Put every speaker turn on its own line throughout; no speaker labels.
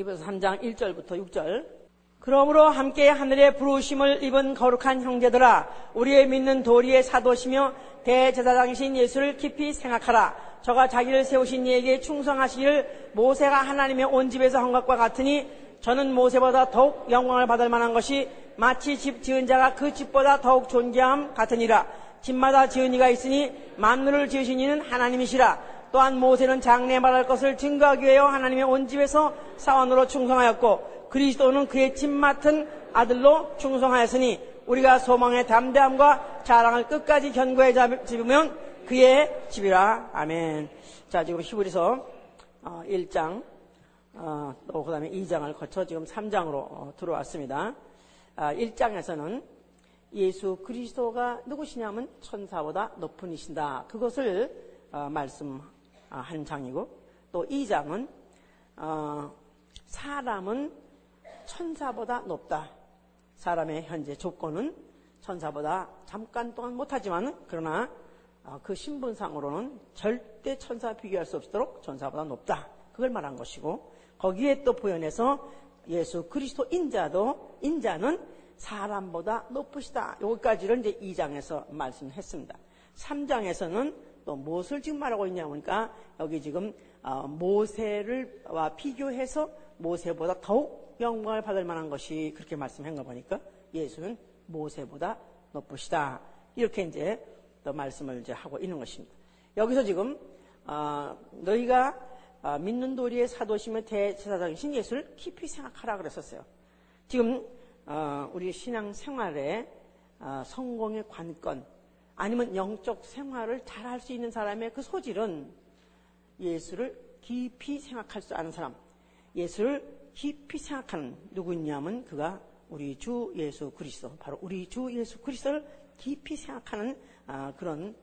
히브리서 3장 1절부터 6절. 그러므로 함께 하늘의 부르심을 입은 거룩한 형제들아 우리의 믿는 도리의 사도시며 대제사장이신 예수를 깊이 생각하라. 저가 자기를 세우신 이에게 충성하시기를 모세가 하나님의 온 집에서 한 것과 같으니 저는 모세보다 더욱 영광을 받을 만한 것이 마치 집 지은 자가 그 집보다 더욱 존귀함 같으니라. 집마다 지은 이가 있으니 만물을 지으신 이는 하나님이시라 또한 모세는 장래 말할 것을 증거하기 위하여 하나님의 온 집에서 사원으로 충성하였고 그리스도는 그의 집 맡은 아들로 충성하였으니 우리가 소망의 담대함과 자랑을 끝까지 견고해 잡으면 그의 집이라 아멘. 자 지금 히브리서 1장 어, 어, 또 그다음에 2장을 거쳐 지금 3장으로 어, 들어왔습니다. 1장에서는 예수 그리스도가 누구시냐면 천사보다 높은 이신다. 그것을 말씀 아, 한 장이고 또 2장은 어, 사람은 천사보다 높다. 사람의 현재 조건은 천사보다 잠깐 동안 못하지만 그러나 어, 그 신분상으로는 절대 천사 비교할 수 없도록 천사보다 높다. 그걸 말한 것이고 거기에 또 보연해서 예수 그리스도 인자도 인자는 사람보다 높으시다. 여기까지를 이제 2장에서 말씀했습니다. 3장에서는 또 무엇을 지금 말하고 있냐니까 여기 지금 어, 모세를와 비교해서 모세보다 더욱 영광을 받을 만한 것이 그렇게 말씀한 거 보니까 예수는 모세보다 높으시다. 이렇게 이제 또 말씀을 이제 하고 있는 것입니다. 여기서 지금 어, 너희가 어, 믿는 도리의 사도심의 대제사장이신 예수를 깊이 생각하라 그랬었어요. 지금 우리 신앙 생활에 성공의 관건 아니면 영적 생활을 잘 할 수 있는 사람의 그 소질은 예수를 깊이 생각할 수 아는 사람, 예수를 깊이 생각하는 누구냐면 그가 우리 주 예수 그리스도, 바로 우리 주 예수 그리스도를 깊이 생각하는 아, 그런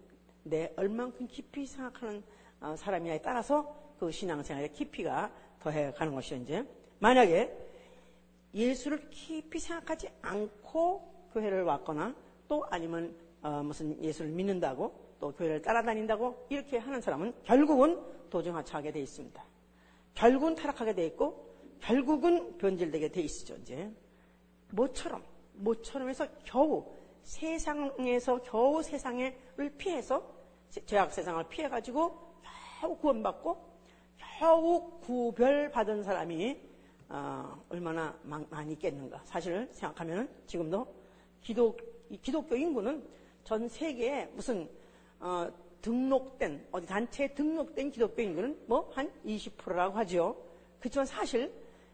내 얼만큼 깊이 생각하는 아, 사람이냐에 따라서 그 신앙생활의 깊이가 더해 가는 것이죠. 이제 만약에 예수를 깊이 생각하지 않고 교회를 왔거나 또 아니면 어, 무슨 예수를 믿는다고 또 교회를 따라다닌다고 이렇게 하는 사람은 결국은 도중하차하게 돼 있습니다. 결국은 타락하게 돼 있고 결국은 변질되게 돼 있죠. 이제 모처럼 모처럼 해서 겨우 세상에서 겨우 세상을 피해서 죄악 세상을 피해 가지고 겨우 구원받고 겨우 구별받은 사람이 어, 얼마나 많이 있겠는가. 사실 생각하면 지금도 기독, 기독교 인구는 전 세계에 무슨 어, 등록된 어디 단체에 등록된 기독교 인구는 뭐한 20%라고 하죠. 그렇지만 사실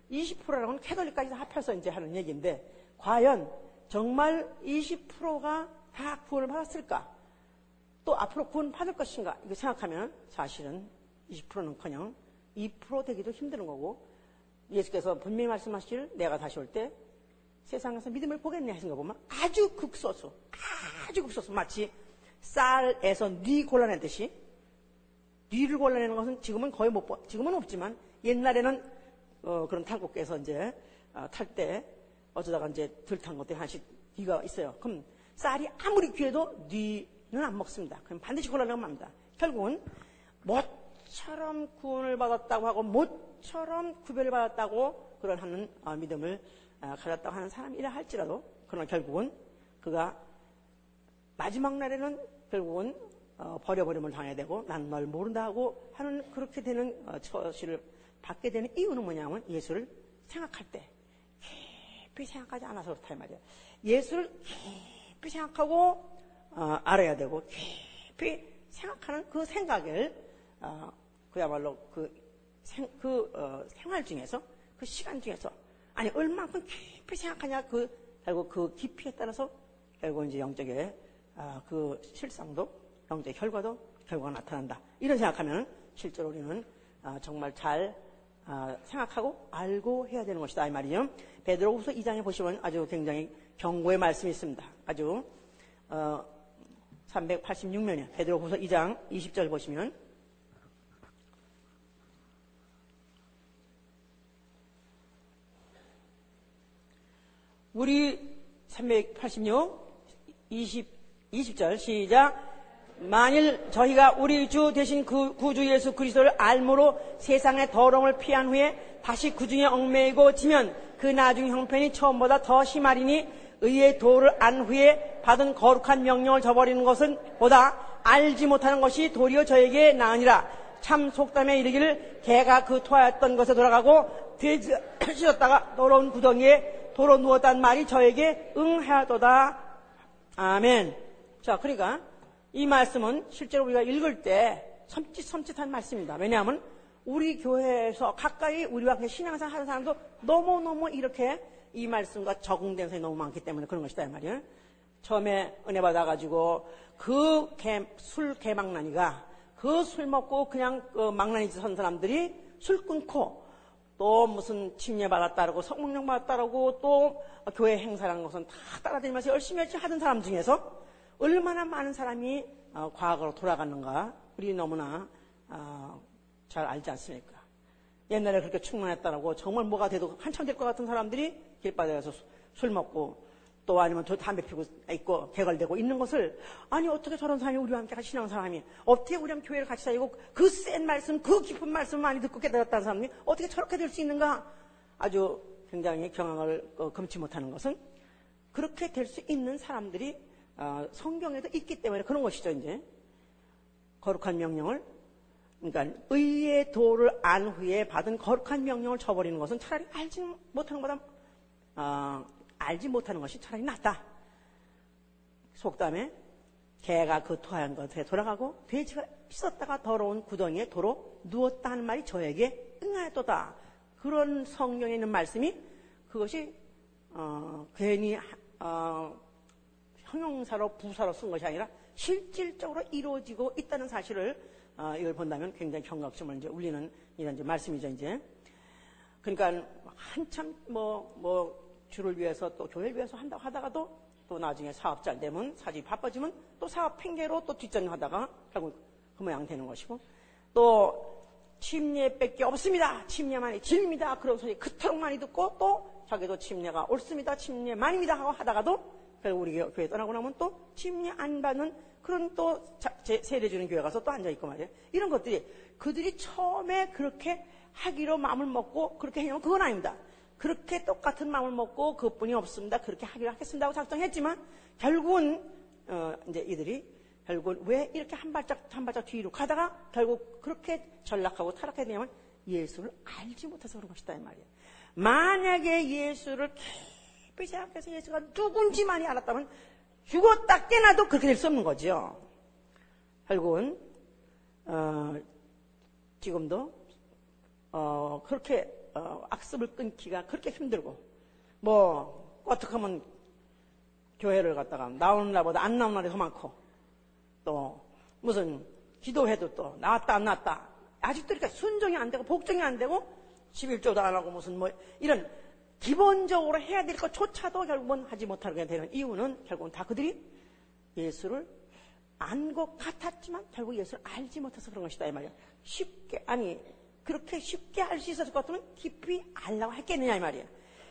20%라고는 캐톨릭까지 합해서 이제 하는 얘기인데 과연 정말 20%가 다 구원을 받았을까? 또 앞으로 구원 받을 것인가? 이거 생각하면 사실은 20%는커녕 2% 되기도 힘드는 거고 예수께서 분명히 말씀하시기를 내가 다시 올 때 세상에서 믿음을 보겠네 하신 거 보면 아주 극소수 아주 없었어. 마치 쌀에서 뉘 골라내듯이 뉘를 골라내는 것은 지금은 거의 못 봐. 지금은 없지만 옛날에는 어, 그런 탈곡에서 이제 어, 탈때 어쩌다가 이제 들탄 것들이 하나씩 뉘가 있어요. 그럼 쌀이 아무리 귀해도 뉘는 안 먹습니다. 그럼 반드시 골라내면 합니다. 결국은 모처럼 구원을 받았다고 하고 모처럼 구별을 받았다고 그런 하는 어, 믿음을 어, 가졌다고 하는 사람이라 할지라도 그러나 결국은 그가 마지막 날에는 결국은 어, 버려버림을 당해야 되고 난 널 모른다 하고 하는 그렇게 되는 어, 처시를 받게 되는 이유는 뭐냐면 예수를 생각할 때 깊이 생각하지 않아서 그렇다 이 말이에요. 예수를 깊이 생각하고 어, 알아야 되고 깊이 생각하는 그 생각을 어, 그야말로 그, 생, 그 어, 생활 중에서 그 시간 중에서 아니 얼만큼 깊이 생각하냐 그 결국 그 깊이에 따라서 결국 이제 영적의 아, 그 실상도 영적 결과도 결과가 나타난다. 이런 생각하면 실제로 우리는 아, 정말 잘 아, 생각하고 알고 해야 되는 것이다 이 말이죠. 베드로후서 2장에 보시면 아주 굉장히 경고의 말씀이 있습니다. 아주 어, 386년에 베드로후서 2장 20절 보시면 우리 386 20 20절 시작. 만일 저희가 우리 주 대신 그 구주 예수 그리스도를 알므로 세상의 더러움을 피한 후에 다시 그 중에 얽매이고 지면 그 나중 형편이 처음보다 더 심하리니 의의 도를 안 후에 받은 거룩한 명령을 저버리는 것은 보다 알지 못하는 것이 도리어 저에게 나으니라. 참 속담에 이르기를 개가 그 토하였던 것에 돌아가고 돼지 씻었다가 더러운 구덩이에 도로 누웠단 말이 저에게 응하도다. 아멘 자 그러니까 이 말씀은 실제로 우리가 읽을 때 섬찟섬찟한 말씀입니다 왜냐하면 우리 교회에서 가까이 우리와 신앙생활 하는 사람도 너무너무 이렇게 이 말씀과 적응된 사람이 너무 많기 때문에 그런 것이다, 이 말이에요. 처음에 은혜 받아가지고 그 술 개망난이가 그 술 먹고 그냥 그 망나니 짓한 사람들이 술 끊고 또 무슨 침례 받았다라고 성명령 받았다라고 또 교회 행사라는 것은 다 따라다니면서 열심히 하던 사람 중에서 얼마나 많은 사람이 어, 과거로 돌아갔는가 우리 너무나 어, 잘 알지 않습니까? 옛날에 그렇게 충만했다라고 정말 뭐가 돼도 한참 될 것 같은 사람들이 길바닥에서 술 먹고 또 아니면 저 담배 피고 있고 개걸되고 있는 것을 아니 어떻게 저런 사람이 우리와 함께 같이 신앙 사람이 어떻게 우리랑 교회를 같이 다니고 그 센 말씀 그 깊은 말씀 많이 듣고 깨달았다는 사람이 어떻게 저렇게 될 수 있는가 아주 굉장히 경악을 어, 금치 못하는 것은 그렇게 될 수 있는 사람들이 어, 성경에도 있기 때문에 그런 것이죠 이제 거룩한 명령을 그러니까 의의 도를 안 후에 받은 거룩한 명령을 쳐버리는 것은 차라리 알지 못하는 것보다 어, 알지 못하는 것이 차라리 낫다. 속담에 개가 그 토한 것에 돌아가고 돼지가 씻었다가 더러운 구덩이에 도로 누웠다는 말이 저에게 응하였도다. 그런 성경에 있는 말씀이 그것이 어, 괜히 어, 형용사로 부사로 쓴 것이 아니라 실질적으로 이루어지고 있다는 사실을 어, 이걸 본다면 굉장히 경각심을 이제 울리는 이런 이제 말씀이죠 이제. 그러니까 한참 뭐, 뭐, 주를 위해서 또 교회를 위해서 한다고 하다가도 또 나중에 사업 잘 되면 사업이 바빠지면 또 사업 핑계로 또 뒷전하다가 결국 그 모양 되는 것이고 또 침례밖에 없습니다. 침례만이 질입니다. 그런 소리 그토록 많이 듣고 또 자기도 침례가 옳습니다. 침례만입니다 하고 하다가도 우리 교회 떠나고 나면 또 침례 안 받는 그런 또 세례 주는 교회 가서 또 앉아 있고 말이에요. 이런 것들이 그들이 처음에 그렇게 하기로 마음을 먹고 그렇게 해냐면 그건 아닙니다. 그렇게 똑같은 마음을 먹고 그뿐이 없습니다. 그렇게 하기로 하겠습니다 하고 작정했지만 결국은 어, 이제 이들이 결국은 왜 이렇게 한 발짝 한 발짝 뒤로 가다가 결국 그렇게 전락하고 타락하게 되냐면 예수를 알지 못해서 그런 것이다 이 말이에요. 만약에 예수를 깊이 생각해서 예수가 누군지만이 알았다면 죽었다 깨나도 그렇게 될 수 없는 거죠. 결국은 어, 지금도 어, 그렇게 어, 악습을 끊기가 그렇게 힘들고 뭐 어떻게 하면 교회를 갔다가 나오는 날보다 안 나오는 날이 더 많고 또 무슨 기도해도 또 나왔다 안 나왔다 아직도 이렇게 순종이 안 되고 복종이 안 되고 11조도 안 하고 무슨 뭐 이런 기본적으로 해야 될 것조차도 결국은 하지 못하게 되는 이유는 결국은 다 그들이 예수를 안 것 같았지만 결국 예수를 알지 못해서 그런 것이다 이 말이야. 쉽게 아니 그렇게 쉽게 알 수 있었을 것 같으면 깊이 알라고 했겠느냐 이 말이야.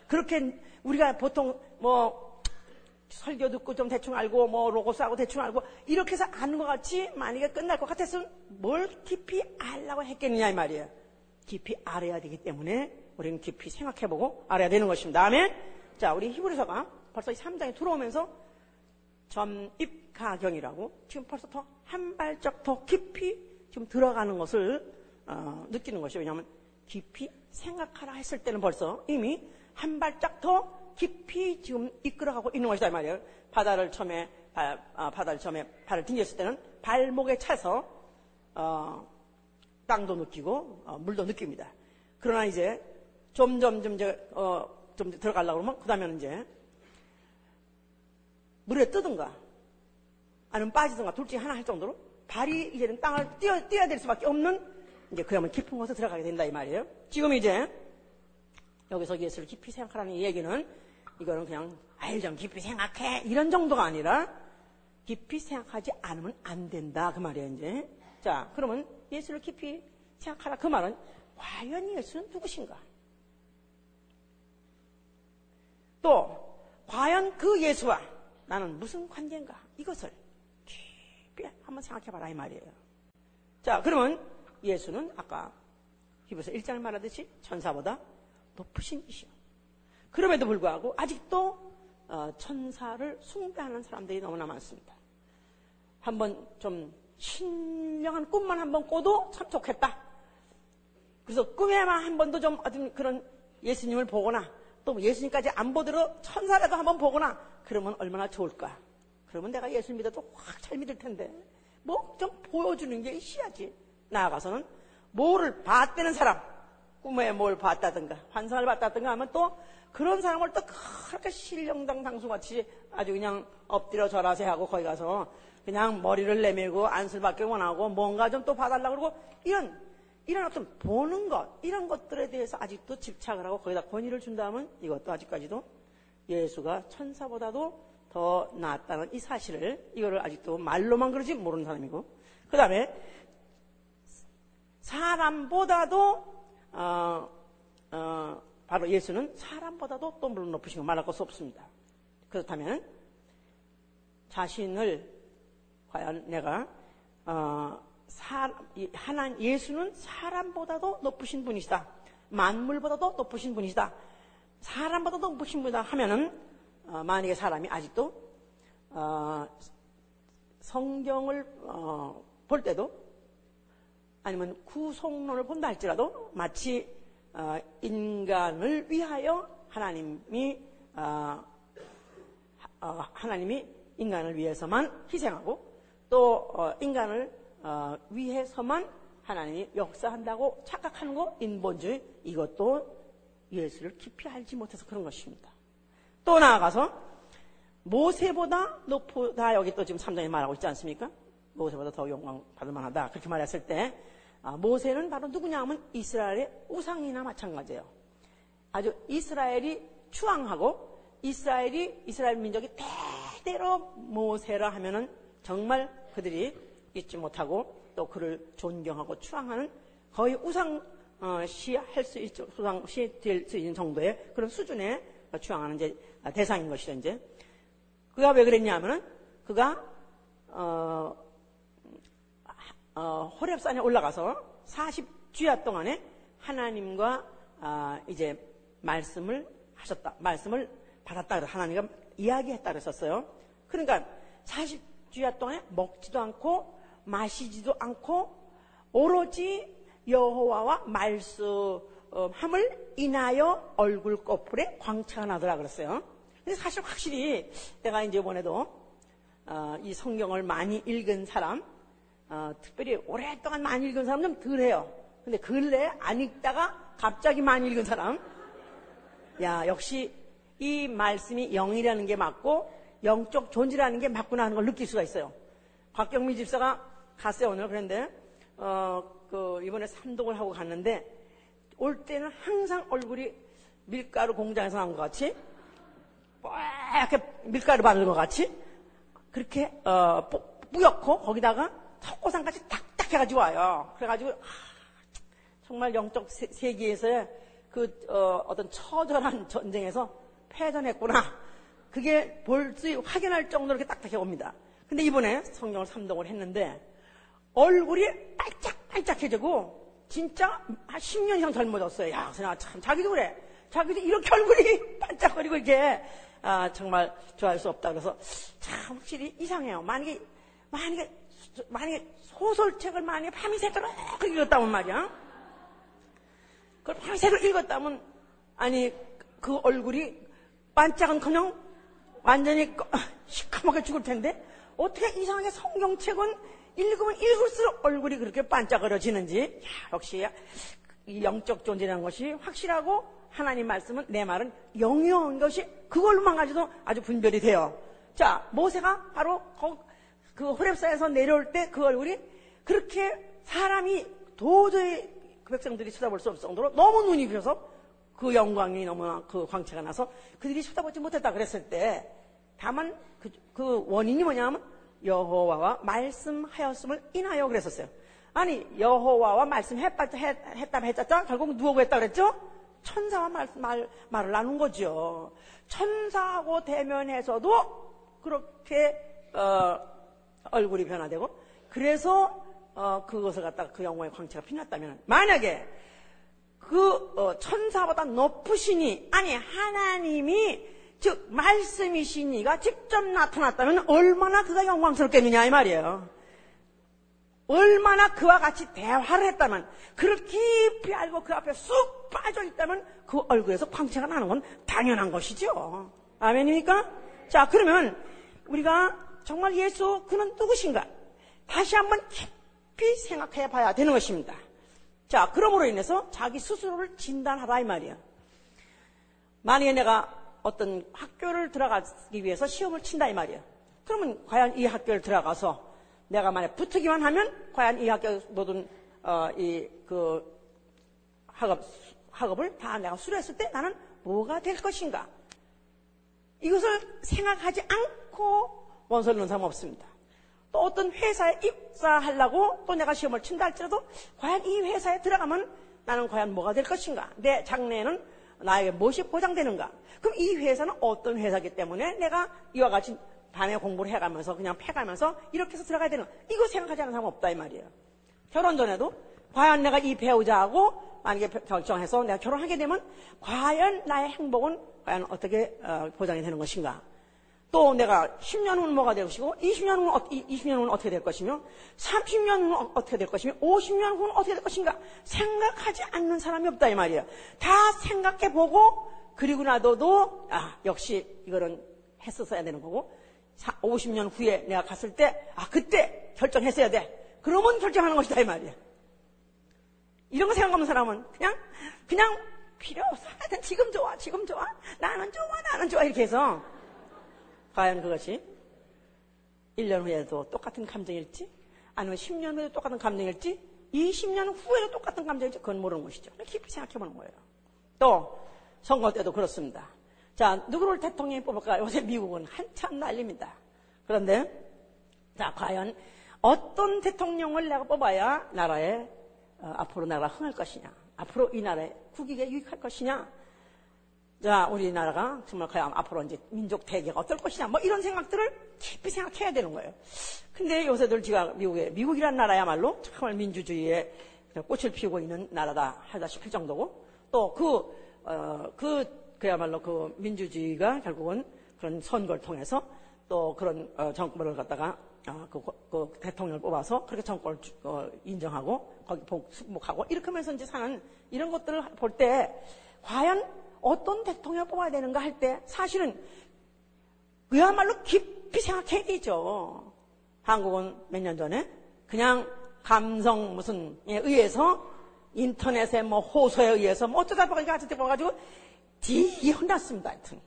그렇게 우리가 보통 뭐 설교 듣고 좀 대충 알고 뭐 로고스 하고 대충 알고 이렇게 해서 아는 것 같이 만약에 끝날 것 같았으면 뭘 깊이 알라고 했겠느냐 이 말이야. 깊이 알아야 되기 때문에 우리는 깊이 생각해보고 알아야 되는 것입니다. 아멘? 자, 우리 히브리서가 벌써 이 3장에 들어오면서 점입가경이라고 지금 벌써 더 한 발짝 더 깊이 지금 들어가는 것을 어, 느끼는 것이요. 왜냐하면 깊이 생각하라 했을 때는 벌써 이미 한 발짝 더 깊이 지금 이끌어가고 있는 것이다 이 말이에요. 바다를 처음에 바, 아, 바다를 처음에 발을 튕겼을 때는 발목에 차서 어, 땅도 느끼고 어, 물도 느낍니다. 그러나 이제 점점 좀 이제 어, 좀 들어가려고 그러면 그 다음에는 이제 물에 뜨든가 아니면 빠지든가 둘 중에 하나 할 정도로 발이 이제는 땅을 뛰어, 뛰어야 될 수밖에 없는 이제 그러면 깊은 곳에 들어가게 된다 이 말이에요. 지금 이제 여기서 예수를 깊이 생각하라는 얘기는 이거는 그냥 아유 좀 깊이 생각해 이런 정도가 아니라 깊이 생각하지 않으면 안 된다 그 말이에요 이제. 자 그러면 예수를 깊이 생각하라 그 말은 과연 예수는 누구신가? 또 과연 그 예수와 나는 무슨 관계인가 이것을 깊이 한번 생각해봐라 이 말이에요. 자 그러면 예수는 아까 히브리서 1장 말하듯이 천사보다 높으신 이시요. 그럼에도 불구하고 아직도 어, 천사를 숭배하는 사람들이 너무나 많습니다. 한번 좀 신령한 꿈만 한번 꿔도 참 좋겠다. 그래서 꿈에만 한 번도 좀 어떤 그런 예수님을 보거나 또 예수님까지 안 보더라도 천사라도 한번 보거나 그러면 얼마나 좋을까. 그러면 내가 예수 믿어도 확 잘 믿을 텐데 뭐 좀 보여주는 게 있어야지. 나아가서는 뭐를 봤다는 사람 꿈에 뭘 봤다든가 환상을 봤다든가 하면 또 그런 사람을 또 그렇게 신령당 당수같이 아주 그냥 엎드려 절하세 하고 거기 가서 그냥 머리를 내밀고 안술밖에 원하고 뭔가 좀 또 봐달라고 그러고 이런 이런 어떤 보는 것 이런 것들에 대해서 아직도 집착을 하고 거기다 권위를 준다면 이것도 아직까지도 예수가 천사보다도 더 낫다는 이 사실을 이거를 아직도 말로만 그러지 모르는 사람이고 그 다음에 사람보다도 어, 어, 바로 예수는 사람보다도 또 물론 높으신 거 말할 것수 없습니다. 그렇다면 자신을 과연 내가 어, 하나 예수는 사람보다도 높으신 분이시다. 만물보다도 높으신 분이시다. 사람보다도 높으신 분이다 하면은 어, 만약에 사람이 아직도 어, 성경을 어, 볼 때도 아니면 구속론을 본다 할지라도 마치 어, 인간을 위하여 하나님이 어, 어, 하나님이 인간을 위해서만 희생하고 또 인간을 위해서만 하나님이 역사한다고 착각하는 거 인본주의 이것도 예수를 깊이 알지 못해서 그런 것입니다. 또 나아가서 모세보다 높다 여기 또 지금 3장에 말하고 있지 않습니까? 모세보다 더 영광 받을 만하다 그렇게 말했을 때 아, 모세는 바로 누구냐 하면 이스라엘의 우상이나 마찬가지예요. 아주 이스라엘이 추앙하고 이스라엘이 이스라엘 민족이 대대로 모세라 하면은 정말 그들이 잊지 못하고 또 그를 존경하고 추앙하는 거의 우상 어, 시할 수 있죠. 우상 시 될 수 있는 정도의 그런 수준의 추앙하는 이제 대상인 것이죠. 이제 그가 왜 그랬냐면은 그가 어, 어, 호랩산에 올라가서 40주야 동안에 하나님과 아, 이제 말씀을 하셨다. 말씀을 받았다. 하나님과 이야기했다 그랬었어요. 그러니까 40주야 동안에 먹지도 않고 마시지도 않고 오로지 여호와와 말씀함을 인하여 얼굴 거풀에 광채가 나더라 그랬어요. 근데 사실 확실히 내가 이제 이번에도 어, 이 성경을 많이 읽은 사람 어, 특별히 오랫동안 많이 읽은 사람 좀 덜해요. 근데 근래 안 읽다가 갑자기 많이 읽은 사람, 야 역시 이 말씀이 영이라는 게 맞고 영적 존재라는 게 맞구나 하는 걸 느낄 수가 있어요. 곽경미 집사가 갔어요 오늘 그런데 어, 그 이번에 삼독을 하고 갔는데 올 때는 항상 얼굴이 밀가루 공장에서 나온 것 같이 뽀얗게 밀가루 바르는 것 같이 그렇게 어, 뿌옇고 거기다가 턱고상까지 딱딱 해가지고 와요. 그래가지고 아, 정말 영적 세 계에서의 그 어, 떤 처절한 전쟁에서 패전했구나. 그게 볼수 확인할 정도로 이렇게 딱딱해 옵니다. 근데 이번에 성경을 삼동을 했는데 얼굴이 반짝반짝해지고 진짜 한 10년 이상 젊어졌어요. 야, 그냥 참 자기도 그래. 자기도 이렇게 얼굴이 반짝거리고 이게 아, 정말 좋아할 수 없다. 그래서 참 확실히 이상해요. 만약에 만약에 만약에 소설책을 만약에 밤새도록 읽었다면 말이야. 그걸 밤새도록 읽었다면, 아니, 그 얼굴이 반짝은 그냥 완전히 시커멓게 죽을 텐데, 어떻게 이상하게 성경책은 읽으면 읽을수록 얼굴이 그렇게 반짝거려지는지, 야, 역시 이 영적 존재라는 것이 확실하고 하나님 말씀은 내 말은 영영한 것이 그걸로만 가지도 아주 분별이 돼요. 자, 모세가 바로 그 호랩사에서 내려올 때 그 얼굴이 그렇게 사람이 도저히 그 백성들이 쳐다볼 수 없을 정도로 너무 눈이 비어서 그 영광이 너무 그 광채가 나서 그들이 쳐다보지 못했다 그랬을 때 다만 그, 그 원인이 뭐냐면 여호와와 말씀하였음을 인하여 그랬었어요. 아니 여호와와 말씀했다 했다 했다 결국 누구고 했다 그랬죠? 천사와 말, 말, 말을 나눈 거죠. 천사하고 대면해서도 그렇게 어, 얼굴이 변화되고 그래서 어, 그것을 갖다가 그 영혼의 광채가 피났다면 만약에 그그 어, 천사보다 높으시니 아니 하나님이 즉 말씀이시니가 직접 나타났다면 얼마나 그가 영광스럽겠느냐 이 말이에요. 얼마나 그와 같이 대화를 했다면 그를 깊이 알고 그 앞에 쑥 빠져 있다면 그 얼굴에서 광채가 나는 건 당연한 것이죠. 아멘입니까? 자 그러면 우리가 정말 예수 그는 누구신가? 다시 한번 깊이 생각해 봐야 되는 것입니다. 자, 그러므로 인해서 자기 스스로를 진단하라 이 말이야. 만약에 내가 어떤 학교를 들어가기 위해서 시험을 친다 이 말이야. 그러면 과연 이 학교를 들어가서 내가 만약 붙으기만 하면 과연 이 학교 모든 어, 이그 학업 학업을 다 내가 수료했을 때 나는 뭐가 될 것인가? 이것을 생각하지 않고 원서를 넣은 사람 없습니다. 또 어떤 회사에 입사하려고 또 내가 시험을 친다 할지라도 과연 이 회사에 들어가면 나는 과연 뭐가 될 것인가? 내 장래에는 나에게 무엇이 보장되는가? 그럼 이 회사는 어떤 회사기 때문에 내가 이와 같이 밤에 공부를 해가면서 그냥 패가면서 이렇게 해서 들어가야 되는 이거 생각하지 않는 사람 없다 이 말이에요. 결혼 전에도 과연 내가 이 배우자하고 만약에 결정해서 내가 결혼하게 되면 과연 나의 행복은 과연 어떻게 어, 보장이 되는 것인가? 또 내가 10년 후는 뭐가 될 것이고 20년 후는, 20년 후는 어떻게 될 것이며 30년 후는 어, 어떻게 될 것이며 50년 후는 어떻게 될 것인가 생각하지 않는 사람이 없다 이 말이에요. 다 생각해 보고 그리고 나도도 아 역시 이거는 했었어야 되는 거고 50년 후에 내가 갔을 때 아 그때 결정했어야 돼. 그러면 결정하는 것이다 이 말이에요. 이런 거 생각 없는 사람은 그냥 그냥 필요 없어. 하여튼 지금 좋아 지금 좋아 나는 좋아 나는 좋아 이렇게 해서 과연 그것이 1년 후에도 똑같은 감정일지, 아니면 10년 후에도 똑같은 감정일지, 20년 후에도 똑같은 감정일지, 그건 모르는 것이죠. 깊이 생각해 보는 거예요. 또, 선거 때도 그렇습니다. 자, 누구를 대통령이 뽑을까? 요새 미국은 한참 난립니다. 그런데, 자, 과연 어떤 대통령을 내가 뽑아야 나라에, 어, 앞으로 나라가 흥할 것이냐? 앞으로 이 나라에 국익에 유익할 것이냐? 자, 우리나라가 정말 과연 앞으로 이제 민족 대계가 어떨 것이냐, 뭐 이런 생각들을 깊이 생각해야 되는 거예요. 근데 요새들 제가 미국에, 미국이란 나라야말로 정말 민주주의에 꽃을 피우고 있는 나라다 하다 싶을 정도고, 또 그, 어, 그, 그야말로 그 민주주의가 결국은 그런 선거를 통해서 또 그런 어, 정권을 갖다가 어, 그, 그, 대통령을 뽑아서 그렇게 정권을 어, 인정하고 거기 복목하고 이렇게 하면서 이제 사는 이런 것들을 볼 때 과연 어떤 대통령을 뽑아야 되는가 할 때 사실은 그야말로 깊이 생각해야 되죠. 한국은 몇 년 전에 그냥 감성 무슨 에 의해서 인터넷에 뭐 호소에 의해서 뭐 어쩌다 보니까 같은 때 봐가지고 뒤 혼났습니다. 하여튼.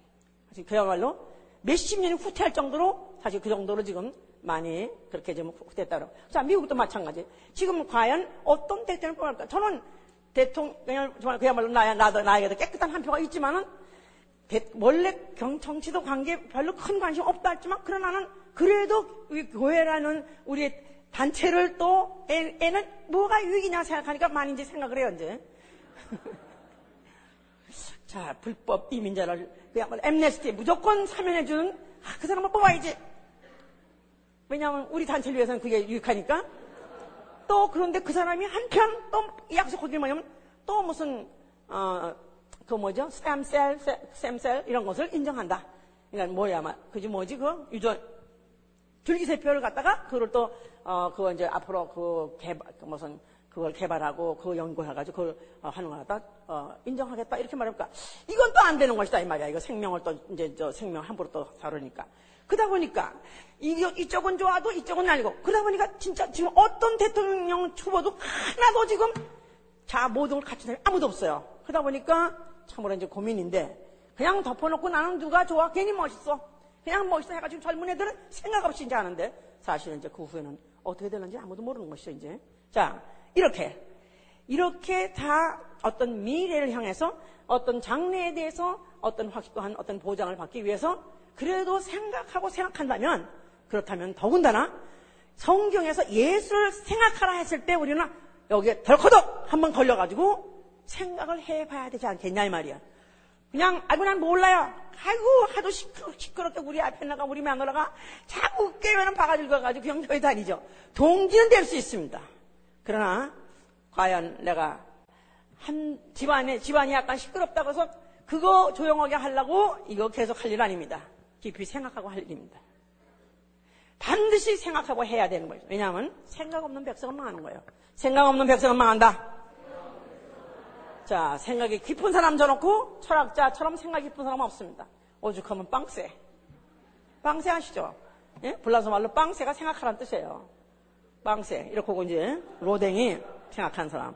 사실 그야말로 몇십 년이 후퇴할 정도로 사실 그 정도로 지금 많이 그렇게 좀 후퇴했다고. 자, 미국도 마찬가지. 지금 과연 어떤 대통령을 뽑을까? 저는 대통령을 그야말로 나, 나도 나에게도 깨끗한 한 표가 있지만은 대, 원래 경, 정치도 관계 별로 큰 관심 없다 했지만 그러나는 그래도 교회라는 우리 단체를 또 애, 애는 뭐가 유익이냐 생각하니까 많이 이제 생각을 해요 이제. 자 불법 이민자를 그야말로 엠네스티 무조건 사면해 주는 아, 그 사람을 뽑아야지. 왜냐하면 우리 단체를 위해서는 그게 유익하니까. 또 그런데 그 사람이 한편 또 약속하기 뭐냐면 또 무슨 어, 그 뭐죠? 샘셀, 샘셀 이런 것을 인정한다. 그러니까 뭐야, 그지 뭐지 그 유전 줄기세포를 갖다가 그걸 또 어, 그거 이제 앞으로 그 개발 그 무슨 그걸 개발하고 그 연구해가지고 그걸 어, 하는 거 갖다 어, 인정하겠다 이렇게 말하니까 이건 또 안 되는 것이다 이 말이야. 이거 생명을 또 이제 저 생명 함부로 또 다루니까. 그러다 보니까 이 쪽은 좋아도 이쪽은 아니고 그러다 보니까 진짜 지금 어떤 대통령 후보도 하나도 지금 자 모든 걸 갖춘 사람이 아무도 없어요. 그러다 보니까 참으로 이제 고민인데 그냥 덮어놓고 나는 누가 좋아? 괜히 멋있어. 그냥 멋있어 해가지고 젊은 애들은 생각 없이 이제 하는데 사실은 이제 그 후에는 어떻게 되는지 아무도 모르는 것이죠 이제. 자 이렇게. 이렇게 다 어떤 미래를 향해서 어떤 장래에 대해서 어떤 확실한 어떤 보장을 받기 위해서 그래도 생각하고 생각한다면 그렇다면 더군다나 성경에서 예수를 생각하라 했을 때 우리는 여기에 덜커덕 한번 걸려가지고 생각을 해봐야 되지 않겠냐 이 말이야. 그냥 아이고 난 몰라요. 아이고 하도 시끄러, 시끄럽게 우리 앞에 나가 우리 마누라가 자꾸 깨면은 가가지고 그냥 저희 다니죠. 동기는 될 수 있습니다. 그러나 과연 내가 한 집안에 집안이 약간 시끄럽다고 해서 그거 조용하게 하려고 이거 계속 할 일 아닙니다. 깊이 생각하고 할 일입니다. 반드시 생각하고 해야 되는 거죠. 왜냐하면 생각 없는 백성은 망하는 거예요. 생각 없는 백성은 망한다. 자, 생각이 깊은 사람 줘놓고 철학자처럼 생각 깊은 사람은 없습니다. 오죽하면 빵새. 빵새 아시죠? 예? 불란서 말로 빵새가 생각하라는 뜻이에요. 빵새. 이렇게 하고 이제 로댕이 생각하는 사람.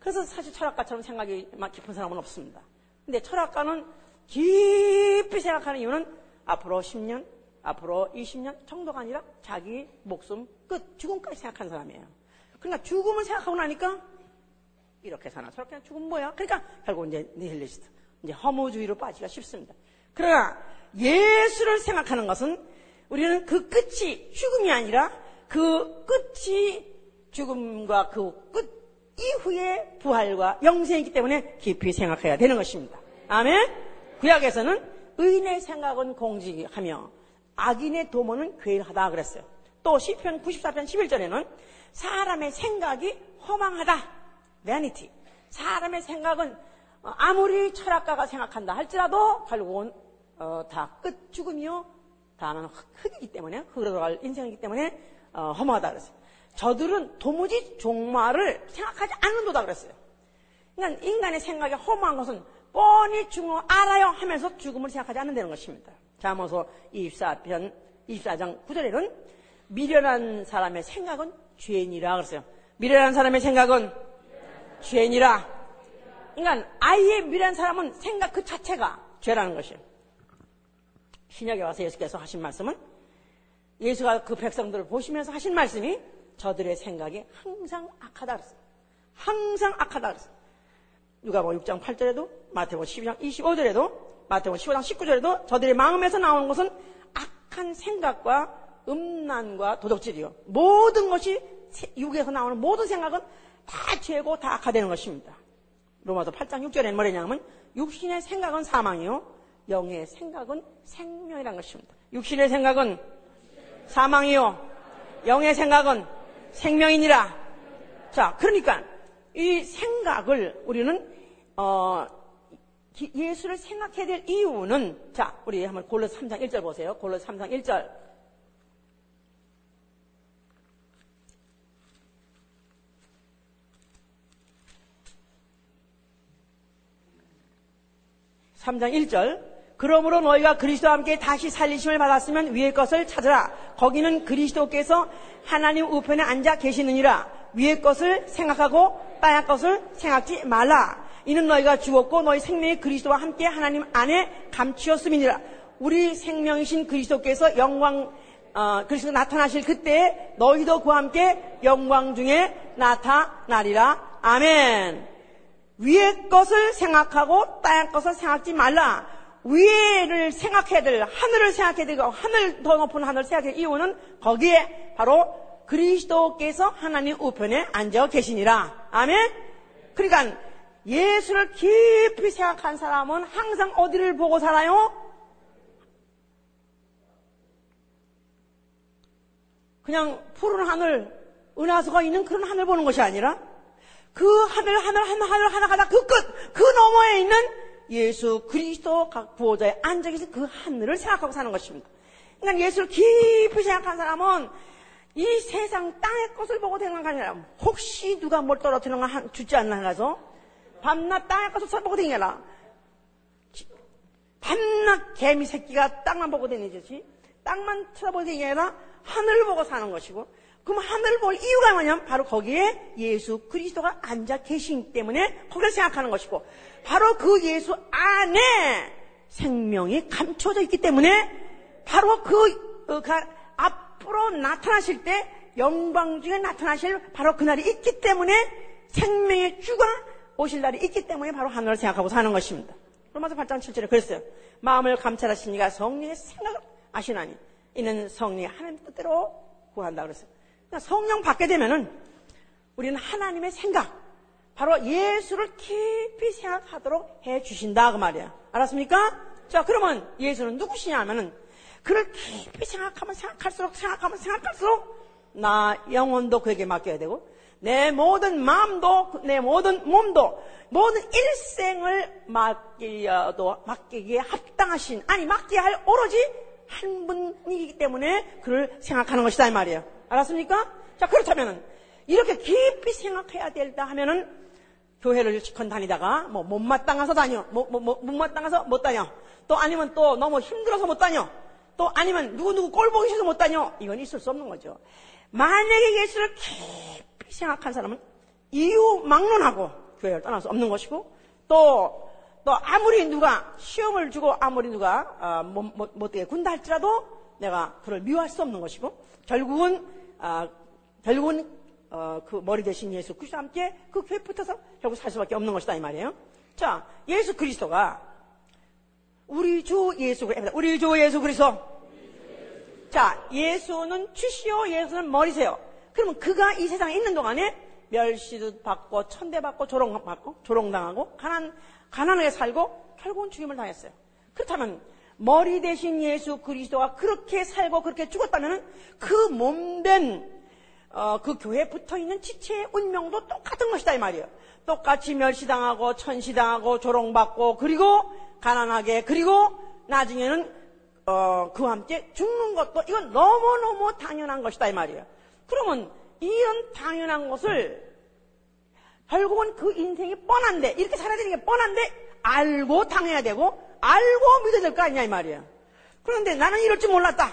그래서 사실 철학가처럼 생각이 막 깊은 사람은 없습니다. 근데 철학가는 깊이 생각하는 이유는 앞으로 10년, 앞으로 20년 정도가 아니라 자기 목숨 끝, 죽음까지 생각하는 사람이에요. 그러니까 죽음을 생각하고 나니까 이렇게 사나 저렇게 죽으면 뭐야? 그러니까 결국 이제 니힐리스트, 이제 허무주의로 빠지기가 쉽습니다. 그러나 예수를 생각하는 것은 우리는 그 끝이 죽음이 아니라 그 끝이 죽음과 그 끝 이후의 부활과 영생이기 때문에 깊이 생각해야 되는 것입니다. 아멘? 구약에서는 의인의 생각은 공직하며 악인의 도모는 괴일하다 그랬어요. 또 시편 94편 11절에는 사람의 생각이 허망하다. vanity. 사람의 생각은 아무리 철학가가 생각한다 할지라도 결국은 어, 다끝 죽음이요. 다만 흙이기 때문에 흙으로 들어갈 인생이기 때문에 어, 허망하다 그랬어요. 저들은 도무지 종말을 생각하지 않는도다 그랬어요. 그러니까 인간의 생각이 허무한 것은 뻔히 죽음을 알아요 하면서 죽음을 생각하지 않는다는 것입니다. 자모서 24편 24장 9절에는 미련한 사람의 생각은 죄인이라 그랬어요. 미련한 사람의 생각은 죄인이라. 그러니까 아예 미련한 사람은 생각 그 자체가 죄라는 것이에요. 신약에 와서 예수께서 하신 말씀은 예수가 그 백성들을 보시면서 하신 말씀이 저들의 생각이 항상 악하다 그랬어요. 항상 악하다 그랬어요. 누가복음 6장 8절에도 마태복음 12장 25절에도 마태복음 15장 19절에도 저들의 마음에서 나오는 것은 악한 생각과 음란과 도덕질이요. 모든 것이 육에서 나오는 모든 생각은 다 죄고 다 악화되는 것입니다. 로마서 8장 6절에는 뭐냐면 육신의 생각은 사망이요. 영의 생각은 생명이라는 것입니다. 육신의 생각은 사망이요. 영의 생각은 생명이니라. 자, 그러니까 이 생각을 우리는 어, 예수를 생각해야 될 이유는 자, 우리 한번 골로새 3장 1절 보세요. 골로새 3장 1절. 3장 1절 그러므로 너희가 그리스도와 함께 다시 살리심을 받았으면 위의 것을 찾으라. 거기는 그리스도께서 하나님 우편에 앉아 계시느니라. 위의 것을 생각하고 땅의 것을 생각지 말라. 이는 너희가 죽었고 너희 생명이 그리스도와 함께 하나님 안에 감추었음이니라. 우리 생명이신 그리스도께서 영광 어, 그리스도 나타나실 그때 너희도 그와 함께 영광 중에 나타나리라. 아멘. 위의 것을 생각하고 땅의 것을 생각지 말라. 위를 생각해야 될, 하늘을 생각해야 되고, 하늘 더 높은 하늘을 생각해야 될 이유는 거기에 바로 그리스도께서 하나님 우편에 앉아 계시니라. 아멘? 그러니까 예수를 깊이 생각한 사람은 항상 어디를 보고 살아요? 그냥 푸른 하늘, 은하수가 있는 그런 하늘 보는 것이 아니라 그 하늘, 하늘, 하늘, 하늘 하나 가다 그 끝, 그 너머에 있는 예수 그리스도 각 구호자에 앉아 계신 그 하늘을 생각하고 사는 것입니다. 그러니까 예수를 깊이 생각한 사람은 이 세상 땅의 것을 보고 생각하는 아니라 혹시 누가 뭘 떨어뜨리는 거 주지 않나 해서 밤낮 땅의 것을 쳐보고 다니라. 밤낮 개미 새끼가 땅만 보고 다니듯이 땅만 쳐다보고 다니게 아니라. 하늘을 보고 사는 것이고. 그럼 하늘을 볼 이유가 뭐냐면 바로 거기에 예수 그리스도가 앉아 계시기 때문에 거기를 생각하는 것이고. 바로 그 예수 안에 생명이 감춰져 있기 때문에 바로 그, 그 앞으로 나타나실 때 영광 중에 나타나실 바로 그날이 있기 때문에 생명의 주가 오실 날이 있기 때문에 바로 하늘을 생각하고 사는 것입니다. 로마서 8장 7절에 그랬어요. 마음을 감찰하시니가 성령의 생각을 아시나니 이는 성령의 하나님 뜻대로 구한다 그랬어요. 그러니까 성령 받게 되면은 우리는 하나님의 생각, 바로 예수를 깊이 생각하도록 해 주신다 그 말이야. 알았습니까? 자, 그러면 예수는 누구시냐 하면은 그를 깊이 생각하면 생각할수록 생각하면 생각할수록 나 영혼도 그에게 맡겨야 되고 내 모든 마음도, 내 모든 몸도, 모든 일생을 맡기도, 맡기기에 합당하신, 아니, 맡기야 할 오로지 한 분이기 때문에 그를 생각하는 것이다, 이 말이에요. 알았습니까? 자, 그렇다면은, 이렇게 깊이 생각해야 될다 하면은, 교회를 시컨 다니다가, 뭐, 못마땅해서 다녀. 뭐, 뭐, 뭐, 못마땅해서 못 다녀. 또 아니면 또 너무 힘들어서 못 다녀. 또 아니면 누구누구 꼴 보기 싫어서 못 다녀. 이건 있을 수 없는 거죠. 만약에 예수를 깊이 생각한 사람은 이유 막론하고 교회를 떠날 수 없는 것이고 또, 또 아무리 누가 시험을 주고 아무리 누가 어, 못, 못, 못되게 군다 할지라도 내가 그를 미워할 수 없는 것이고 결국은 어, 결국은 어, 그 머리 대신 예수 그리스도와 함께 그 교회 붙어서 결국 살 수밖에 없는 것이다 이 말이에요. 자 예수 그리스도가 우리 주 예수 그리스도 우리 주 예수 그리스도 자, 예수는 주시오, 예수는 머리세요. 그러면 그가 이 세상에 있는 동안에 멸시도 받고, 천대받고, 조롱받고, 조롱당하고, 가난, 가난하게 살고, 결국은 죽임을 당했어요. 그렇다면, 머리 대신 예수 그리스도가 그렇게 살고 그렇게 죽었다면 그 몸된, 어, 그 교회에 붙어 있는 지체의 운명도 똑같은 것이다, 이 말이에요. 똑같이 멸시당하고, 천시당하고, 조롱받고, 그리고 가난하게, 그리고 나중에는 어, 그와 함께 죽는 것도 이건 너무너무 당연한 것이다 이 말이에요. 그러면 이런 당연한 것을 결국은 그 인생이 뻔한데 이렇게 되는 게 뻔한데 알고 당해야 되고 알고 믿어야 될 거 아니냐 이 말이에요. 그런데 나는 이럴 줄 몰랐다.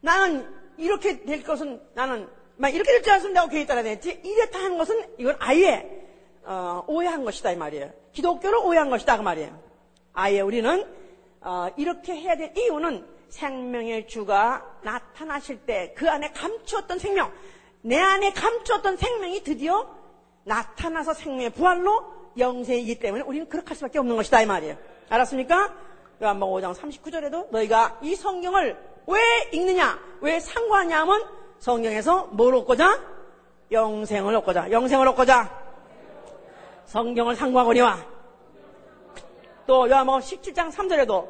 나는 이렇게 될 것은 나는 막 이렇게 될 줄 알았으면 내가 교회 따라 냈지 이랬다 하는 것은 이건 아예 어, 오해한 것이다 이 말이에요. 기독교를 오해한 것이다 그 말이에요. 아예 우리는 어, 이렇게 해야 될 이유는 생명의 주가 나타나실 때 그 안에 감추었던 생명, 내 안에 감추었던 생명이 드디어 나타나서 생명의 부활로 영생이기 때문에 우리는 그렇게 할 수밖에 없는 것이다 이 말이에요. 알았습니까? 요한복 5장 39절에도 너희가 이 성경을 왜 읽느냐, 왜 상고하냐 하면 성경에서 뭘 얻고자? 영생을 얻고자, 영생을 얻고자 성경을 상고하거니와 또 요한복음 17장 3절에도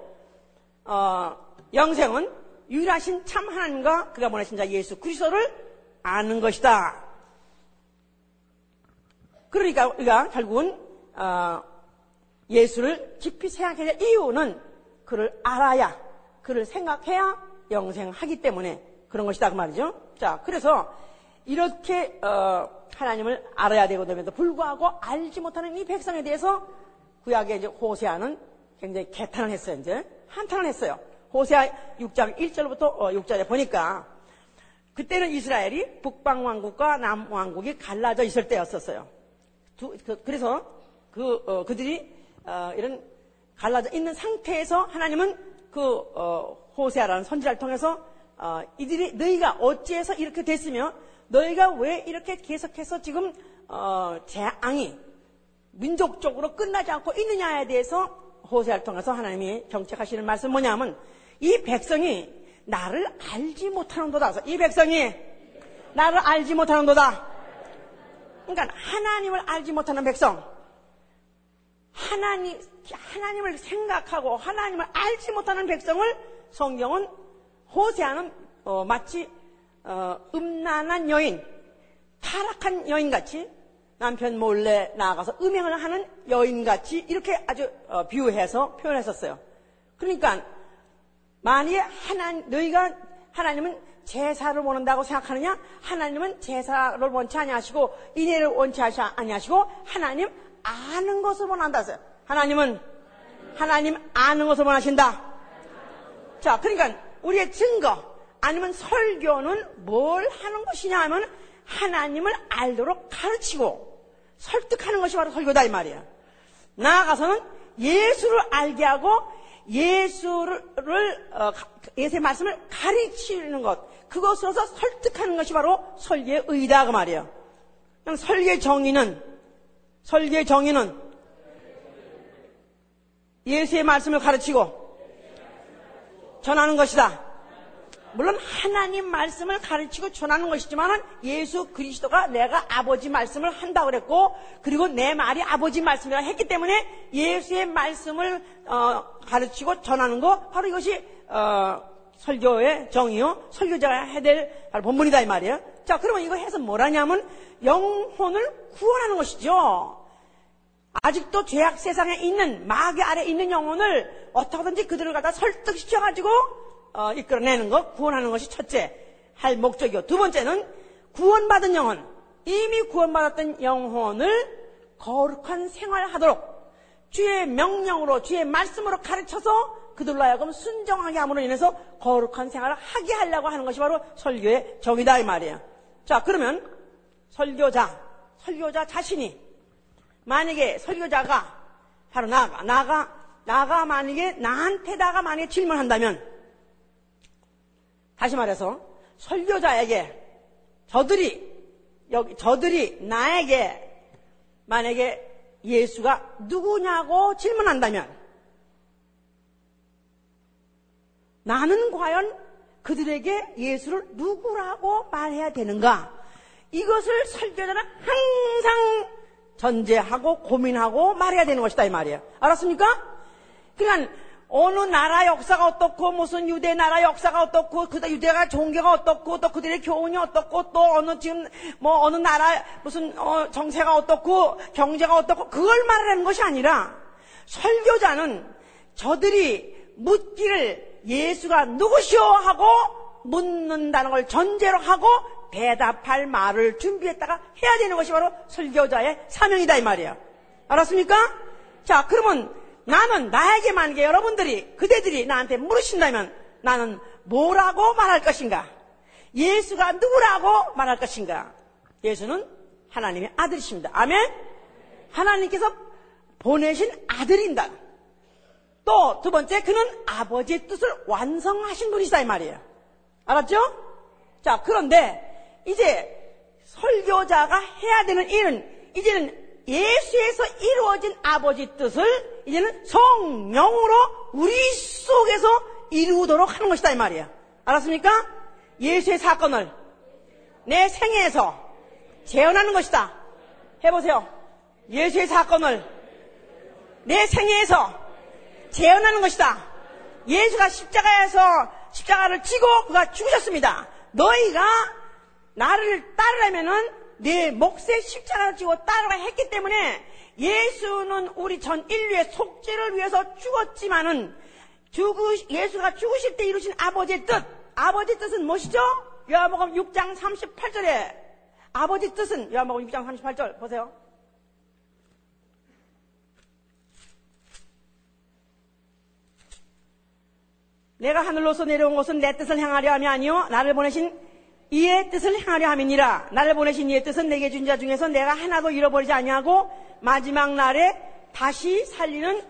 어, 영생은 유일하신 참 하나님과 그가 보내신 자 예수 그리스도를 아는 것이다. 그러니까 우리가 결국은 어, 예수를 깊이 생각해야 될 이유는 그를 알아야 그를 생각해야 영생하기 때문에 그런 것이다 그 말이죠. 자 그래서 이렇게 어, 하나님을 알아야 되거든요. 불구하고 알지 못하는 이 백성에 대해서 구약의 이제 호세아는 굉장히 개탄을 했어요, 이제. 한탄을 했어요. 호세아 6장 1절부터 6절에 어, 보니까 그때는 이스라엘이 북방 왕국과 남 왕국이 갈라져 있을 때였었어요. 두, 그, 래서 그, 어, 그들이 어, 이런 갈라져 있는 상태에서 하나님은 그 어, 호세아라는 선지자를 통해서 어, 이들이 너희가 어찌해서 이렇게 됐으며 너희가 왜 이렇게 계속해서 지금 어, 재앙이 민족적으로 끝나지 않고 있느냐에 대해서 호세를 통해서 하나님이 경책하시는 말씀 뭐냐면 이 백성이 나를 알지 못하는도다. 이 백성이 나를 알지 못하는도다. 그러니까 하나님을 알지 못하는 백성, 하나님 하나님을 생각하고 하나님을 알지 못하는 백성을 성경은 호세아는 어, 마치 어, 음란한 여인, 타락한 여인 같이 남편 몰래 나가서 음행을 하는 여인같이 이렇게 아주 어, 비유해서 표현했었어요. 그러니까 만약에 하나 너희가 하나님은 제사를 원한다고 생각하느냐? 하나님은 제사를 원치 아니하시고 인애를 원치 아니하시고 하나님 아는 것을 원한다서요. 하나님은 하나님 아는 것을 원하신다. 자, 그러니까 우리의 증거 아니면 설교는 뭘 하는 것이냐 하면 하나님을 알도록 가르치고 설득하는 것이 바로 설교다 이 말이야. 나아가서는 예수를 알게 하고 예수를 어, 예수의 말씀을 가르치는 것 그것으로서 설득하는 것이 바로 설계의 의다 그 말이에요. 설계 정의는 설계 정의는 예수의 말씀을 가르치고 전하는 것이다. 물론 하나님 말씀을 가르치고 전하는 것이지만 예수 그리스도가 내가 아버지 말씀을 한다고 그랬고 그리고 내 말이 아버지 말씀이라 했기 때문에 예수의 말씀을 어, 가르치고 전하는 거 바로 이것이 어, 설교의 정의요 설교자가 해야 될 본문이다 이 말이에요. 자, 그러면 이거 해서 뭐라냐면 영혼을 구원하는 것이죠. 아직도 죄악 세상에 있는 마귀 아래 있는 영혼을 어떻게든지 그들을 갖다 설득시켜가지고 어, 이끌어내는 것, 구원하는 것이 첫째 할 목적이고 두 번째는 구원받은 영혼, 이미 구원받았던 영혼을 거룩한 생활하도록 주의 명령으로 주의 말씀으로 가르쳐서 그들로 하여금 순정하게 함으로 인해서 거룩한 생활을 하게 하려고 하는 것이 바로 설교의 정이다 이 말이에요. 자 그러면 설교자, 설교자 자신이 만약에 설교자가 바로 나가, 나가, 나가 만약에 나한테다가 만약에 질문한다면 다시 말해서 설교자에게 저들이 여기 저들이 나에게 만약에 예수가 누구냐고 질문한다면 나는 과연 그들에게 예수를 누구라고 말해야 되는가? 이것을 설교자는 항상 전제하고 고민하고 말해야 되는 것이다 이 말이에요. 알았습니까? 그러니까 어느 나라 역사가 어떻고 무슨 유대 나라 역사가 어떻고 그다 유대가 종교가 어떻고 또 그들의 교훈이 어떻고 또 어느 지금 뭐 어느 나라 무슨 어 정세가 어떻고 경제가 어떻고 그걸 말하는 것이 아니라 설교자는 저들이 묻기를 예수가 누구시오 하고 묻는다는 걸 전제로 하고 대답할 말을 준비했다가 해야 되는 것이 바로 설교자의 사명이다 이 말이에요. 알았습니까? 자, 그러면 나는 나에게 만약에 여러분들이 그대들이 나한테 물으신다면 나는 뭐라고 말할 것인가? 예수가 누구라고 말할 것인가? 예수는 하나님의 아들이십니다. 아멘? 하나님께서 보내신 아들입니다. 또 두 번째 그는 아버지의 뜻을 완성하신 분이시다 이 말이에요. 알았죠? 자, 그런데 이제 설교자가 해야 되는 일은 이제는 예수에서 이루어진 아버지 뜻을 이제는 성령으로 우리 속에서 이루도록 하는 것이다 이 말이야. 알았습니까? 예수의 사건을 내 생애에서 재현하는 것이다. 해보세요. 예수의 사건을 내 생애에서 재현하는 것이다. 예수가 십자가에서 십자가를 지고 그가 죽으셨습니다. 너희가 나를 따르려면은 내 몫에 십자가를 지고 따르라 했기 때문에 예수는 우리 전 인류의 속죄를 위해서 죽었지만은 죽으, 예수가 죽으실 때 이루신 아버지의 뜻, 아버지의 뜻은 무엇이죠? 요한복음 6장 38절에 아버지 뜻은 요한복음 6장 38절 보세요. 내가 하늘로서 내려온 것은 내 뜻을 행하려 함이 아니요 나를 보내신 이의 뜻을 행하려 함이니라. 나를 보내신 이의 뜻은 내게 준 자 중에서 내가 하나도 잃어버리지 아니하고 마지막 날에 다시 살리는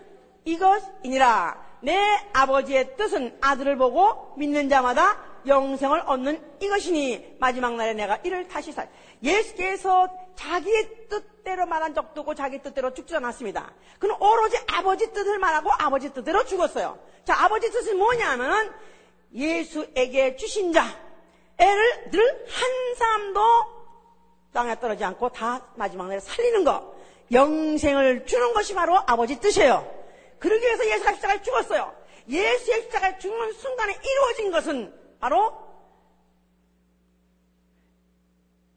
이것이니라. 내 아버지의 뜻은 아들을 보고 믿는 자마다 영생을 얻는 이것이니 마지막 날에 내가 이를 다시 살. 예수께서 자기의 뜻대로 말한 적도 없고 자기 뜻대로 죽지 않았습니다. 그는 오로지 아버지 뜻을 말하고 아버지 뜻대로 죽었어요. 자, 아버지 뜻은 뭐냐면은 예수에게 주신 자, 애를 늘 한 사람도 땅에 떨어지지 않고 다 마지막 날에 살리는 것. 영생을 주는 것이 바로 아버지 뜻이에요. 그러기 위해서 예수가 십자가에 죽었어요. 예수의 십자가에 죽는 순간에 이루어진 것은 바로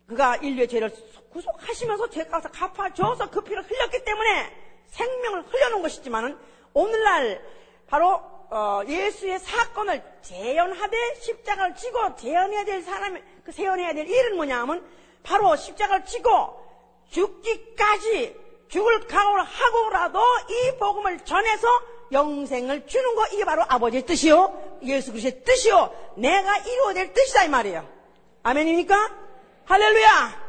그가 인류의 죄를 구속하시면서 죄값을 갚아줘서 그 피를 흘렸기 때문에 생명을 흘려놓은 것이지만은 오늘날 바로 어, 예수의 사건을 재현하되 십자가를 지고 재현해야 될 사람, 그 세연해야 될 일은 뭐냐 하면 바로 십자가를 지고 죽기까지 죽을 각오를 하고라도 이 복음을 전해서 영생을 주는 거 이게 바로 아버지의 뜻이요. 예수 그리스도의 뜻이요. 내가 이루어야 될 뜻이다 이 말이에요. 아멘입니까? 할렐루야!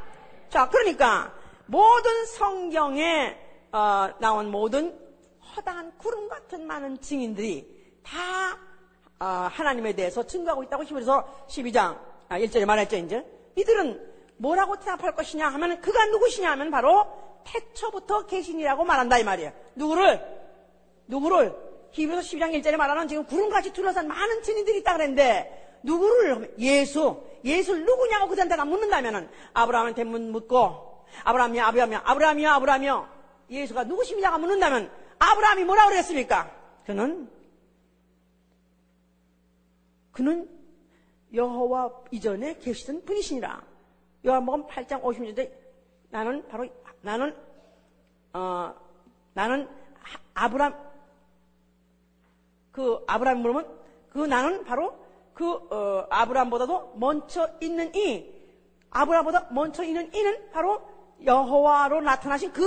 자 그러니까 모든 성경에 어, 나온 모든 허다한 구름 같은 많은 증인들이 다 아, 하나님에 대해서 증거하고 있다고 히브리서 12장 1절에 아, 말했죠 이제. 이들은 뭐라고 대답할 것이냐 하면 그가 누구시냐 하면 바로 태초부터 계신이라고 말한다 이 말이에요. 누구를? 누구를? 히브리서 12장 1절에 말하는 지금 구름같이 둘러싼 많은 증인들이 있다 그랬는데 누구를? 예수. 예수를 누구냐고 그들한테가 묻는다면은 아브라함한테 묻고 아브라함이야 아브라함이야 아브라함이야 아브라함이요. 예수가 누구십니까 묻는다면 아브라함이 뭐라고 그랬습니까? 그는 그는 여호와 이전에 계시던 분이시니라. 요한복음 8장 50절에 나는 바로 나는 어 나는 아브람 그 아브람 물으면 그 나는 바로 그 어, 아브람보다도 먼저 있는 이 아브람보다 먼저 있는 이는 바로 여호와로 나타나신 그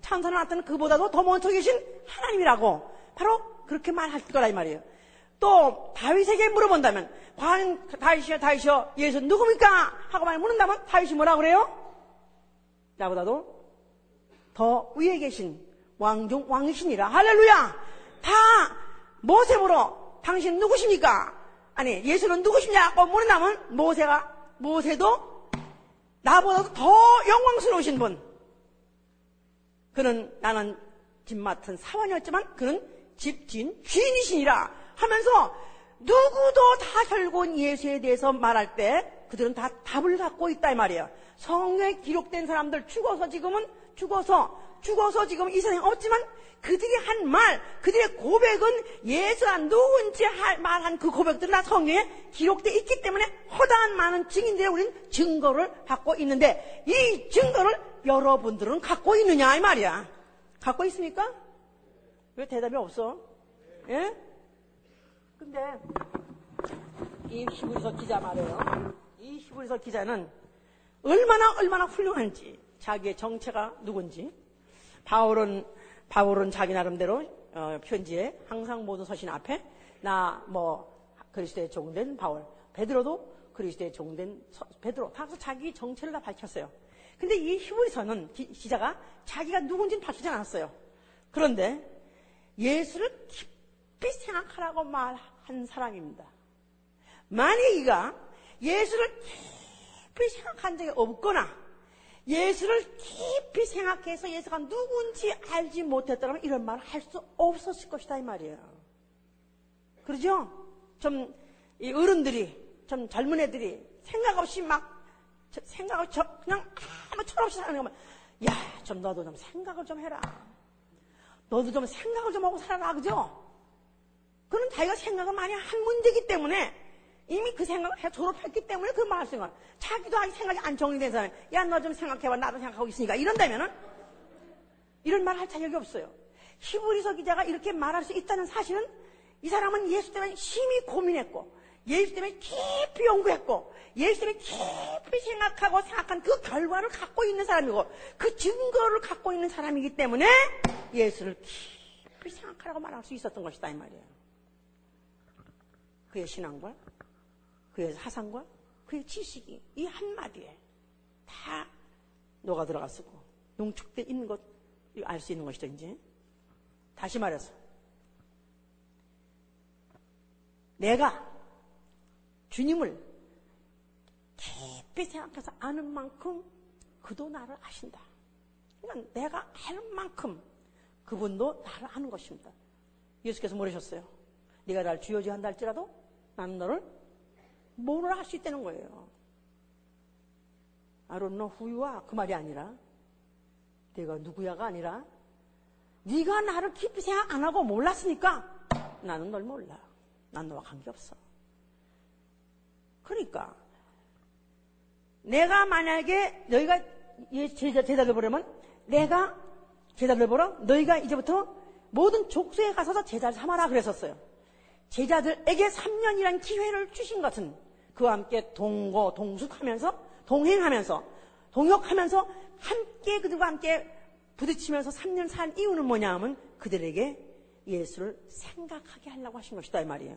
천사로 나타나는 그보다도 더 먼저 계신 하나님이라고 바로 그렇게 말할 거라 이 말이에요. 또 다윗에게 물어본다면 과연 다윗이여 다윗이여 예수 누굽니까? 하고 말 묻는다면 다윗이 뭐라 그래요? 나보다도 더 위에 계신 왕중 왕이시니라 할렐루야 다 모세보러 당신 누구십니까? 아니 예수는 누구시냐고 물어나면 모세가 모세도 나보다 더 영광스러우신 분. 그는 나는 집 맡은 사원이었지만 그는 집진 주인이시니라 하면서 누구도 다 결국은 예수에 대해서 말할 때 그들은 다 답을 갖고 있다 이 말이에요. 성경에 기록된 사람들 죽어서 지금은 죽어서 죽어서 지금 이 세상에 없지만 그들이 한 말, 그들의 고백은 예수가 누군지 말한 그 고백들은 다 성경에 기록되어 있기 때문에 허다한 많은 증인들의 우리는 증거를 갖고 있는데 이 증거를 여러분들은 갖고 있느냐 이 말이야. 갖고 있습니까? 왜 대답이 없어? 예? 근데 이 히브리서 기자 말이에요. 이 히브리서 기자는 얼마나 얼마나 훌륭한지 자기의 정체가 누군지 바울은 바울은 자기 나름대로 어, 편지에 항상 모든 서신 앞에 나 뭐 그리스도의 종된 바울 베드로도 그리스도의 종된 서, 베드로 다 자기 정체를 다 밝혔어요. 근데 이 히브리서는 기, 자가 자기가 누군지는 밝히지 않았어요. 그런데 예수를 깊이 생각하라고 말 한 사람입니다. 만약 이가 예수를 깊이 생각한 적이 없거나 예수를 깊이 생각해서 예수가 누군지 알지 못했더라면 이런 말을 할 수 없었을 것이다 이 말이에요. 그러죠? 좀 이 어른들이 좀 젊은 애들이 생각 없이 막 생각 없이 그냥 아무 철없이 사는 거면 야 좀 너도 좀 생각을 좀 해라. 너도 좀 생각을 좀 하고 살아라 그죠? 그는 자기가 생각을 많이 한 문제이기 때문에 이미 그 생각을 해 졸업했기 때문에 그 말씀을 자기도 아직 생각이 안 정리된 사람 야너 좀 생각해봐 나도 생각하고 있으니까 이런다면은 이런 말 할 자격이 없어요. 히브리서 기자가 이렇게 말할 수 있다는 사실은 이 사람은 예수 때문에 심히 고민했고 예수 때문에 깊이 연구했고 예수 때문에 깊이 생각하고 생각한 그 결과를 갖고 있는 사람이고 그 증거를 갖고 있는 사람이기 때문에 예수를 깊이 생각하라고 말할 수 있었던 것이다 이 말이에요. 그의 신앙과 그의 사상과 그의 지식이 이 한마디에 다 녹아 들어갔었고 농축돼 있는 것 알 수 있는 것이죠 이제 다시 말해서 내가 주님을 깊이 생각해서 아는 만큼 그도 나를 아신다. 그러니까 내가 아는 만큼 그분도 나를 아는 것입니다. 예수께서 뭐라셨어요? 네가 나를 주여지 한다 할지라도 나는 너를 뭐를 할수 있다는 거예요. I don't know who you are. 그 말이 아니라 내가 누구야가 아니라 네가 나를 깊이 생각 안 하고 몰랐으니까 나는 널 몰라. 난 너와 관계없어. 그러니까 내가 만약에 너희가 제자, 제자를 보려면 내가 제자를 보러 너희가 이제부터 모든 족쇄에 가서서 제자를 삼아라 그랬었어요. 제자들에게 3년이란 기회를 주신 것은 그와 함께 동거, 동숙하면서, 동행하면서, 동역하면서 함께 그들과 함께 부딪히면서 3년 산 이유는 뭐냐 하면 그들에게 예수를 생각하게 하려고 하신 것이다 이 말이에요.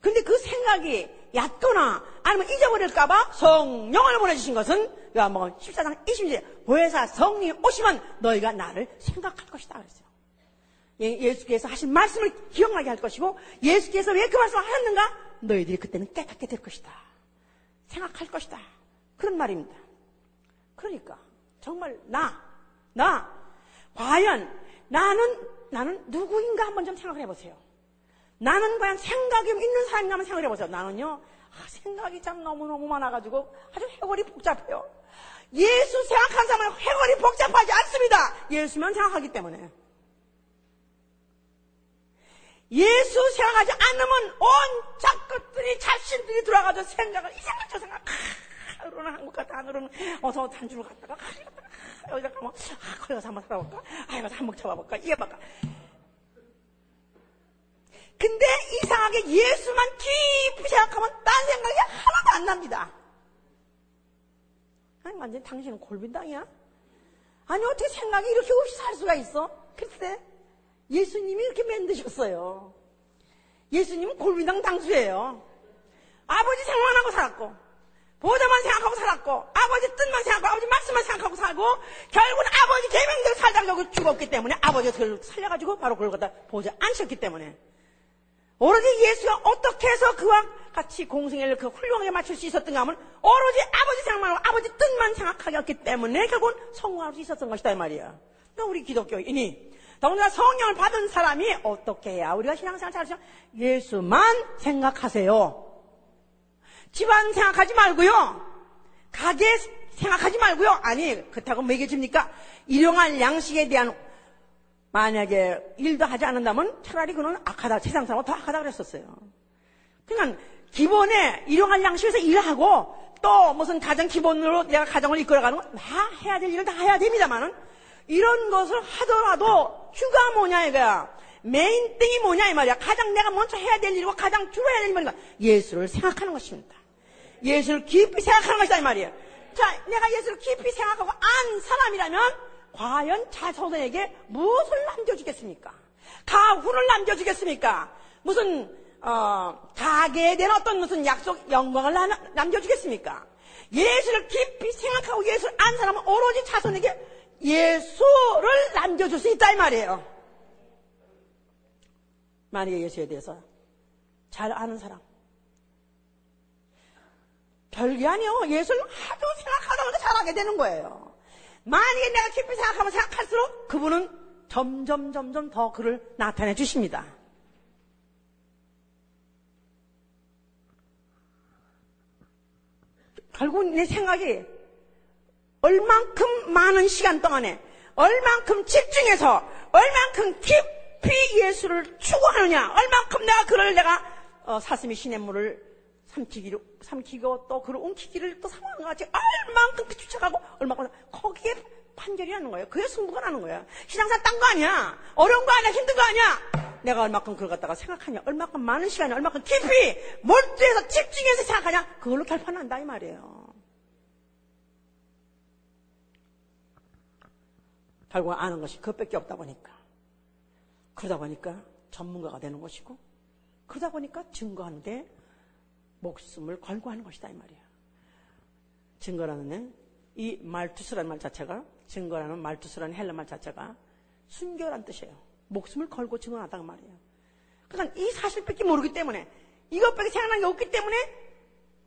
근데 그 생각이 얕거나 아니면 잊어버릴까봐 성령을 보내주신 것은 요한복음 14장 20절 보혜사 성령 오시면 너희가 나를 생각할 것이다 그랬어요. 예, 예수께서 하신 말씀을 기억나게 할 것이고 예수께서 왜 그 말씀을 하셨는가? 너희들이 그때는 깨닫게 될 것이다. 생각할 것이다. 그런 말입니다. 그러니까 정말 나, 나 과연 나는 나는 누구인가 한번 좀 생각을 해보세요. 나는 과연 생각이 있는 사람인가 한번 생각을 해보세요. 나는요, 아, 생각이 참 너무너무 많아가지고 아주 해골이 복잡해요. 예수 생각한 사람은 해골이 복잡하지 않습니다. 예수만 생각하기 때문에. 예수 생각하지 않으면 온 작것들이 자신들이 들어가서 생각을 이 생각 저 생각 하늘로는 한국 갔다 하늘로는 어서 단주로 갔다가 여기다 가면 아 거기 가서 한번 살아볼까? 아 여기서 한번 잡아볼까? 이게 볼까? 근데 이상하게 예수만 깊이 생각하면 딴 생각이 하나도 안 납니다. 아니 완전 당신은 골빈당이야? 아니 어떻게 생각이 이렇게 없이 살 수가 있어? 글쎄 예수님이 이렇게 만드셨어요. 예수님은 골빈당 당수예요. 아버지 생각만 하고 살았고 보호자만 생각하고 살았고 아버지 뜻만 생각하고 아버지 말씀만 생각하고 살고 결국은 아버지 계명대로 살다가 죽었기 때문에 아버지가 그걸 살려가지고 바로 그걸 갖다 보호자 앉혔기 때문에 오로지 예수가 어떻게 해서 그와 같이 공생애를 그 훌륭하게 맞출 수 있었던가 하면 오로지 아버지 생각만 하고 아버지 뜻만 생각하였기 때문에 결국은 성공할 수 있었던 것이다 이 말이야. 그러니까 우리 기독교인이 더군다나 성령을 받은 사람이 어떻게 해야 우리가 신앙생활 잘하죠? 예수만 생각하세요. 집안 생각하지 말고요. 가게 생각하지 말고요. 아니 그렇다고 먹여줍니까? 일용할 양식에 대한 만약에 일도 하지 않는다면 차라리 그는 악하다, 세상 사람은 더 악하다 그랬었어요. 그냥 기본에 일용할 양식에서 일하고 또 무슨 가정 기본으로 내가 가정을 이끌어가는 건 다 해야 될 일을 다 해야 됩니다만은 이런 것을 하더라도 주가 뭐냐 이거야. 메인 띵이 뭐냐 이 말이야. 가장 내가 먼저 해야 될 일이고 가장 주로 해야 될 일이 뭐냐. 예수를 생각하는 것입니다. 예수를 깊이 생각하는 것이다 이 말이야. 자, 내가 예수를 깊이 생각하고 안 사람이라면 과연 자손에게 무엇을 남겨주겠습니까? 가훈을 남겨주겠습니까? 무슨 어, 가게에 대한 어떤 무슨 약속, 영광을 남겨주겠습니까? 예수를 깊이 생각하고 예수를 안 사람은 오로지 자손에게 예수를 남겨줄 수 있다 이 말이에요. 만약에 예수에 대해서 잘 아는 사람. 별게 아니요. 예수를 하도 생각하다 보니까 잘하게 되는 거예요. 만약에 내가 깊이 생각하면 생각할수록 그분은 점점 점점 더 그를 나타내 주십니다. 결국 내 생각이 얼만큼 많은 시간 동안에 얼만큼 집중해서 얼만큼 깊이 예수를 추구하느냐 얼만큼 내가 그를 내가 어, 사슴이 시냇물을 삼키기로, 삼키고 또 그를 옮기기를 또 상황과 같이 얼만큼 쫓아가고 얼마큼 거기에 판결이 나는 거예요. 그게 승부가 나는 거야. 신앙사 딴 거 아니야. 어려운 거 아니야. 힘든 거 아니야. 내가 얼마큼 그걸 갖다가 생각하냐. 얼마큼 많은 시간이 얼마큼 깊이 몰두해서 집중해서 생각하냐. 그걸로 결판난다 이 말이에요. 결국 아는 것이 그것밖에 없다 보니까. 그러다 보니까 전문가가 되는 것이고 그러다 보니까 증거하는데 목숨을 걸고 하는 것이다 이 말이에요. 증거라는 이 말투스라는 말 자체가 증거라는 말투스라는 헬라 말 자체가 순교란 뜻이에요. 목숨을 걸고 증언하다가 말이에요. 그러니까 이 사실밖에 모르기 때문에 이것밖에 생각난 게 없기 때문에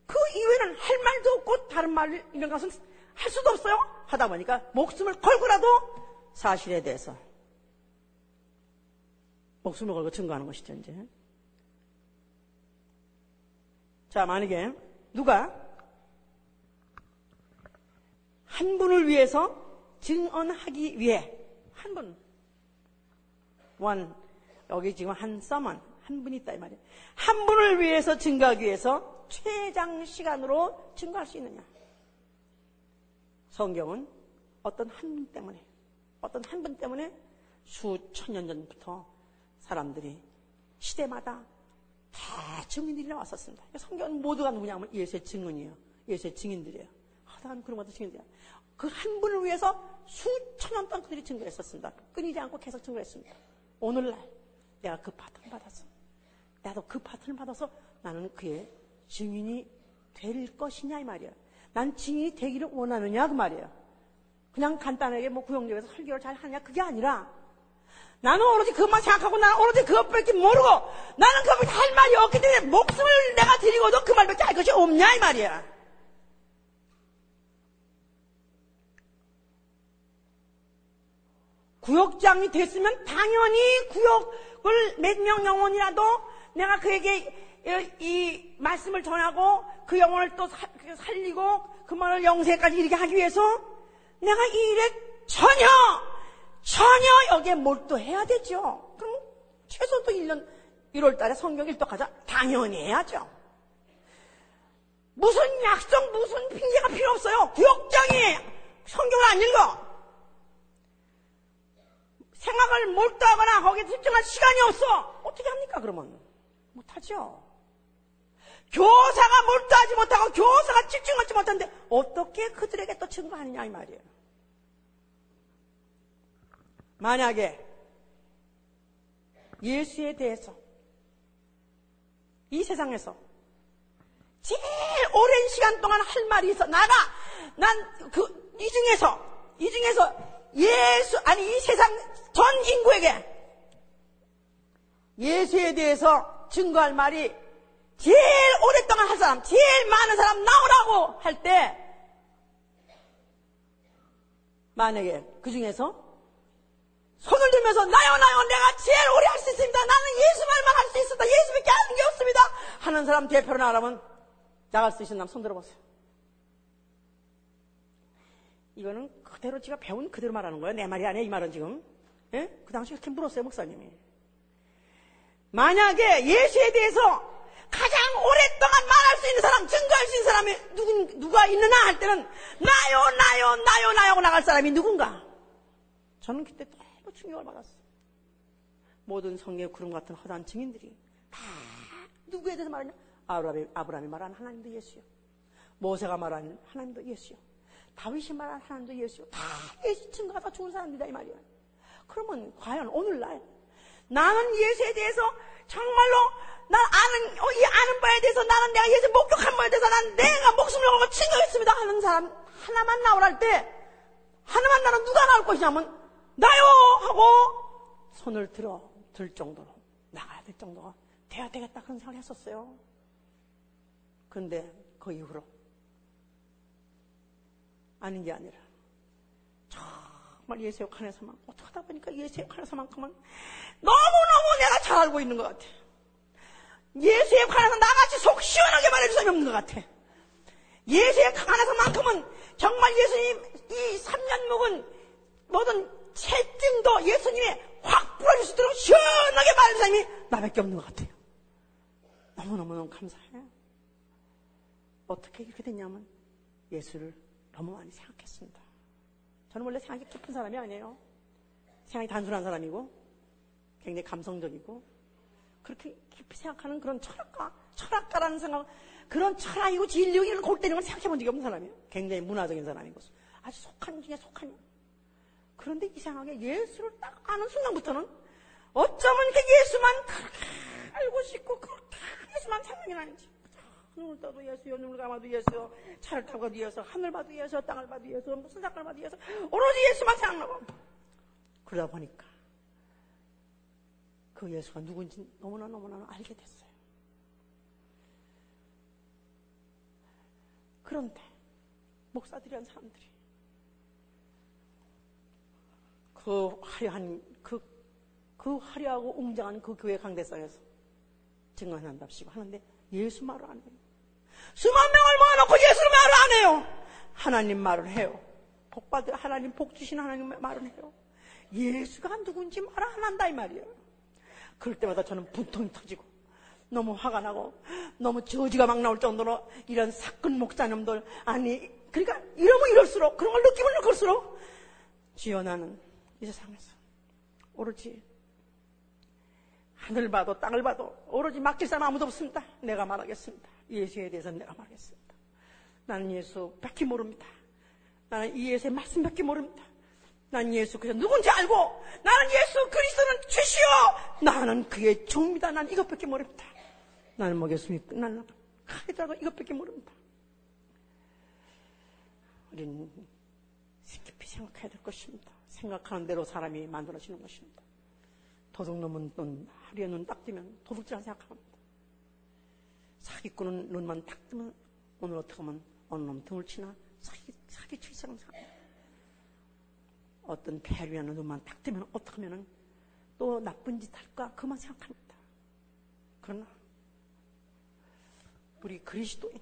그 이외에는 할 말도 없고 다른 말 이런 것은 할 수도 없어요. 하다 보니까 목숨을 걸고라도 사실에 대해서 목숨을 걸고 증거하는 것이죠 이제. 자, 만약에 누가 한 분을 위해서 증언하기 위해 한 분, 원, 여기 지금 한 서먼, 한 분이 있다 이 말이에요. 한 분을 위해서 증거하기 위해서 최장 시간으로 증거할 수 있느냐? 성경은 어떤 한 분 때문에, 어떤 한 분 때문에 수천 년 전부터 사람들이 시대마다 다 증인들이 나왔었습니다. 성경은 모두가 누구냐면 예수의 증언이에요. 예수의 증인들이에요. 하다간 그런 것도 증인들이에요. 그한 분을 위해서 수천 년 동안 그들이 증거했었습니다. 끊이지 않고 계속 증거했습니다. 오늘날 내가 그 파트를 받았어. 나도 그 파트를 받아서 나는 그의 증인이 될 것이냐 이 말이야. 난 증인이 되기를 원하느냐 그 말이에요. 그냥 간단하게 뭐 구역역에서 설교를 잘 하냐 그게 아니라 나는 오로지 그것만 생각하고 나는 오로지 그것밖에 모르고 나는 그것밖에 할 말이 없기 때문에 목숨을 내가 드리고도 그 말밖에 할 것이 없냐 이 말이야. 구역장이 됐으면 당연히 구역을 몇 명 영혼이라도 내가 그에게 이 말씀을 전하고 그 영혼을 또 살리고 그 말을 영세까지 이르게 하기 위해서 내가 이 일에 전혀 전혀 여기에 몰두해야 되죠. 그럼 최소도 1년 1월 달에 성경 일독하자 당연히 해야죠. 무슨 약속, 무슨 핑계가 필요 없어요. 구역장이 성경을 안 읽어. 생각을 몰두하거나 거기에 집중할 시간이 없어. 어떻게 합니까, 그러면? 못하죠. 교사가 몰두하지 못하고 교사가 집중하지 못하는데 어떻게 그들에게 또 증거하느냐 이 말이에요. 만약에 예수에 대해서 이 세상에서 제일 오랜 시간 동안 할 말이 있어. 나가 난 그 이 중에서 이 중에서 예수 아니 이 세상 전 인구에게 예수에 대해서 증거할 말이 제일 오랫동안 할 사람, 제일 많은 사람 나오라고 할 때, 만약에 그 중에서 손을 들면서 나요 나요 내가 제일 오래 할 수 있습니다. 나는 예수 말만 할 수 있습니다. 예수밖에 하는 게 없습니다. 하는 사람 대표로 나가면 나갈 수 있는 사람 손 들어보세요. 이거는 그대로 제가 배운 그대로 말하는 거예요. 내 말이 아니에요. 이 말은 지금. 예? 그 당시에 그렇게 물었어요. 목사님이. 만약에 예수에 대해서 가장 오랫동안 말할 수 있는 사람, 증거할 수 있는 사람이 누군, 누가 있느냐 할 때는 나요, 나요, 나요, 나요 하고 나갈 사람이 누군가? 저는 그때 너무 충격을 받았어요. 모든 성경의 구름 같은 허다한 증인들이 다 누구에 대해서 말하냐? 아브라함이, 아브라함이 말한 하나님도 예수요. 모세가 말한 하나님도 예수요. 다윗이 말한 하나님도 예수요. 다 예수 증거가 다 좋은 사람들이다 이 말이야. 그러면 과연 오늘날 나는 예수에 대해서 정말로 난 아는 어, 이 아는 바에 대해서 나는 내가 예수 목격한 바에 대해서 난 내가 목숨을 걸고 증거했습니다 하는 사람 하나만 나오라 할때 하나만 나는 누가 나올 것이냐면 나요 하고 손을 들어 들 정도로 나가야 될 정도가 돼야 되겠다 그런 생각을 했었어요. 그런데 그 이후로 아닌 게 아니라 정말 예수의 칸에서만 어떡하다 보니까 예수의 칸에서만큼은 너무너무 내가 잘 알고 있는 것 같아. 예수의 관에서 나같이 속 시원하게 말해줄 사람이 없는 것 같아. 예수의 관에서만큼은 정말 예수님 이 3년 묵은 모든 채증도 예수님이 확 풀어줄 수 있도록 시원하게 말해줄 사람이 나밖에 없는 것 같아요. 너무너무 감사해요. 어떻게 이렇게 됐냐면 예수를 너무 많이 생각했습니다. 저는 원래 생각이 깊은 사람이 아니에요. 생각이 단순한 사람이고 굉장히 감성적이고 그렇게 깊이 생각하는 그런 철학가, 철학가라는 생각, 그런 철학이고 진리고 이런 골 때리는 걸 생각해 본 적이 없는 사람이에요. 굉장히 문화적인 사람이고 아주 속한 중에 속한. 그런데 이상하게 예수를 딱 아는 순간부터는 어쩌면 이렇게 예수만 그렇게 알고 싶고 그렇게 예수만 생각이 나는지. 눈을 떠도 예수요, 눈을 감아도 예수요, 차를 타고 가도 예수, 하늘 봐도 예수, 땅을 봐도 예수, 무슨 사건을 봐도 예수, 오로지 예수만 생각나고. 그러다 보니까 그 예수가 누군지 너무나 너무나 알게 됐어요. 그런데 목사들이란 사람들이 그 화려한 그, 그 화려하고 웅장한 그 교회 강대상에서 증언한답시고 하는데 예수 말을 안 해요. 수만 명을 모아놓고 예수 말을 안 해요. 하나님 말을 해요. 복받을 하나님 복 주신 하나님 말을 해요. 예수가 누군지 말 안 한다 이 말이에요. 그럴 때마다 저는 분통이 터지고 너무 화가 나고 너무 저지가 막 나올 정도로 이런 사건 목사님들 아니 그러니까 이러면 이럴수록 그런 걸 느끼면 느낄수록 주여 나는 이 세상에서 오로지 하늘 봐도 땅을 봐도 오로지 맡길 사람 아무도 없습니다. 내가 말하겠습니다. 예수에 대해서는 내가 말하겠습니다. 나는 예수 밖에 모릅니다. 나는 이 예수의 말씀 밖에 모릅니다. 난 예수 그리스도 누군지 알고 나는 예수 그리스도는 주시오. 나는 그의 종입니다. 난 이것밖에 모릅니다. 나는 목였음이 끝날라. 하더라도 이것밖에 모릅니다. 우리는 깊이 생각해야 될 것입니다. 생각하는 대로 사람이 만들어지는 것입니다. 도둑놈은 눈, 하루에 눈 딱 뜨면 도둑질한 생각합니다. 사기꾼은 눈만 딱 뜨면 오늘 어떻게 하면 어느 놈 등을 치나 사기, 사기칠 생각 어떤 배려하는 눈만 딱 뜨면 어떻게 하면 또 나쁜 짓 할까 그만 생각합니다. 그러나 우리 그리스도인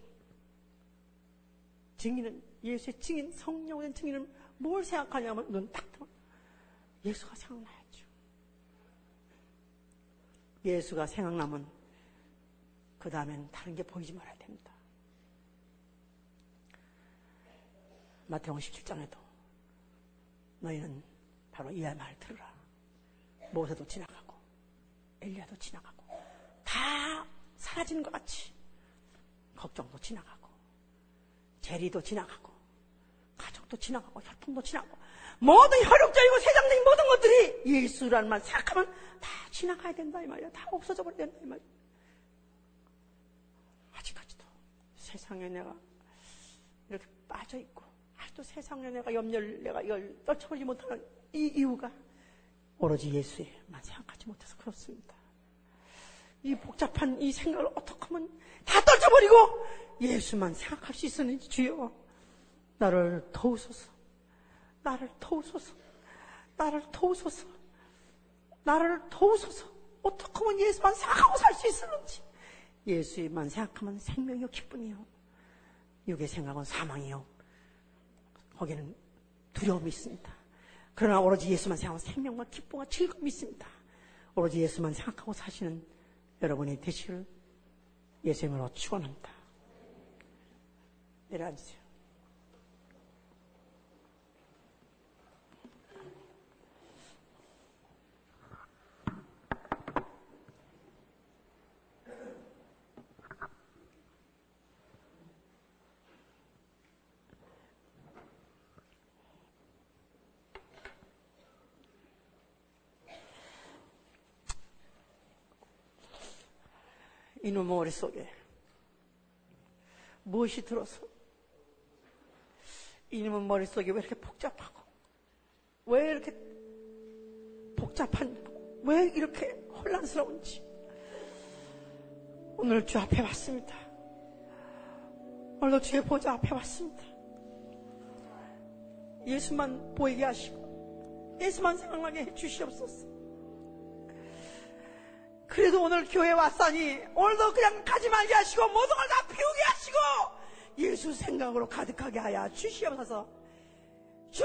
증인은 예수의 증인 성령의 증인은 뭘 생각하냐면 눈딱 뜨면 예수가 생각나야죠. 예수가 생각나면 그 다음엔 다른 게 보이지 말아야 됩니다. 마태복음 17장에도 너희는 바로 이의 말 들으라. 모세도 지나가고 엘리야도 지나가고 다 사라지는 것 같이 걱정도 지나가고 재리도 지나가고 가족도 지나가고 혈통도 지나가고 모든 혈육적이고 세상적인 모든 것들이 예수라는 말 생각하면 다 지나가야 된다 이 말이야. 다 없어져 버려야 된다 이 말이야. 아직까지도 세상에 내가 이렇게 빠져 있고 아직도 세상에 내가 염려를 내가 이걸 떨쳐버리지 못하는 이 이유가 오로지 예수에만 생각하지 못해서 그렇습니다. 이 복잡한 이 생각을 어떻게 하면 다 떨쳐버리고 예수만 생각할 수 있었는지 주여 나를 도우소서. 나를 도우소서. 나를 도우소서. 나를 도우소서. 어떻게 하면 예수만 생각하고 살 수 있었는지. 예수만 생각하면 생명이요 기쁨이요. 육의 생각은 사망이요 거기는 두려움이 있습니다 그러나 오로지 예수만 생각하면 생명과 기쁨과 즐거움이 있습니다 오로지 예수만 생각하고 사시는 여러분이 되시기를 예수님으로 축원합니다. 내려앉으세요. 이놈 머릿속에 무엇이 들어서 이놈은 머릿속에 왜 이렇게 복잡하고 왜 이렇게 복잡한 왜 이렇게 혼란스러운지 오늘 주 앞에 왔습니다. 오늘도 주의 보좌 앞에 왔습니다. 예수만 보이게 하시고 예수만 생각나게 해 주시옵소서. 그래도 오늘 교회 왔사니 오늘도 그냥 가지 말게 하시고 모든 걸 다 비우게 하시고 예수 생각으로 가득하게 하여 주시옵소서. 주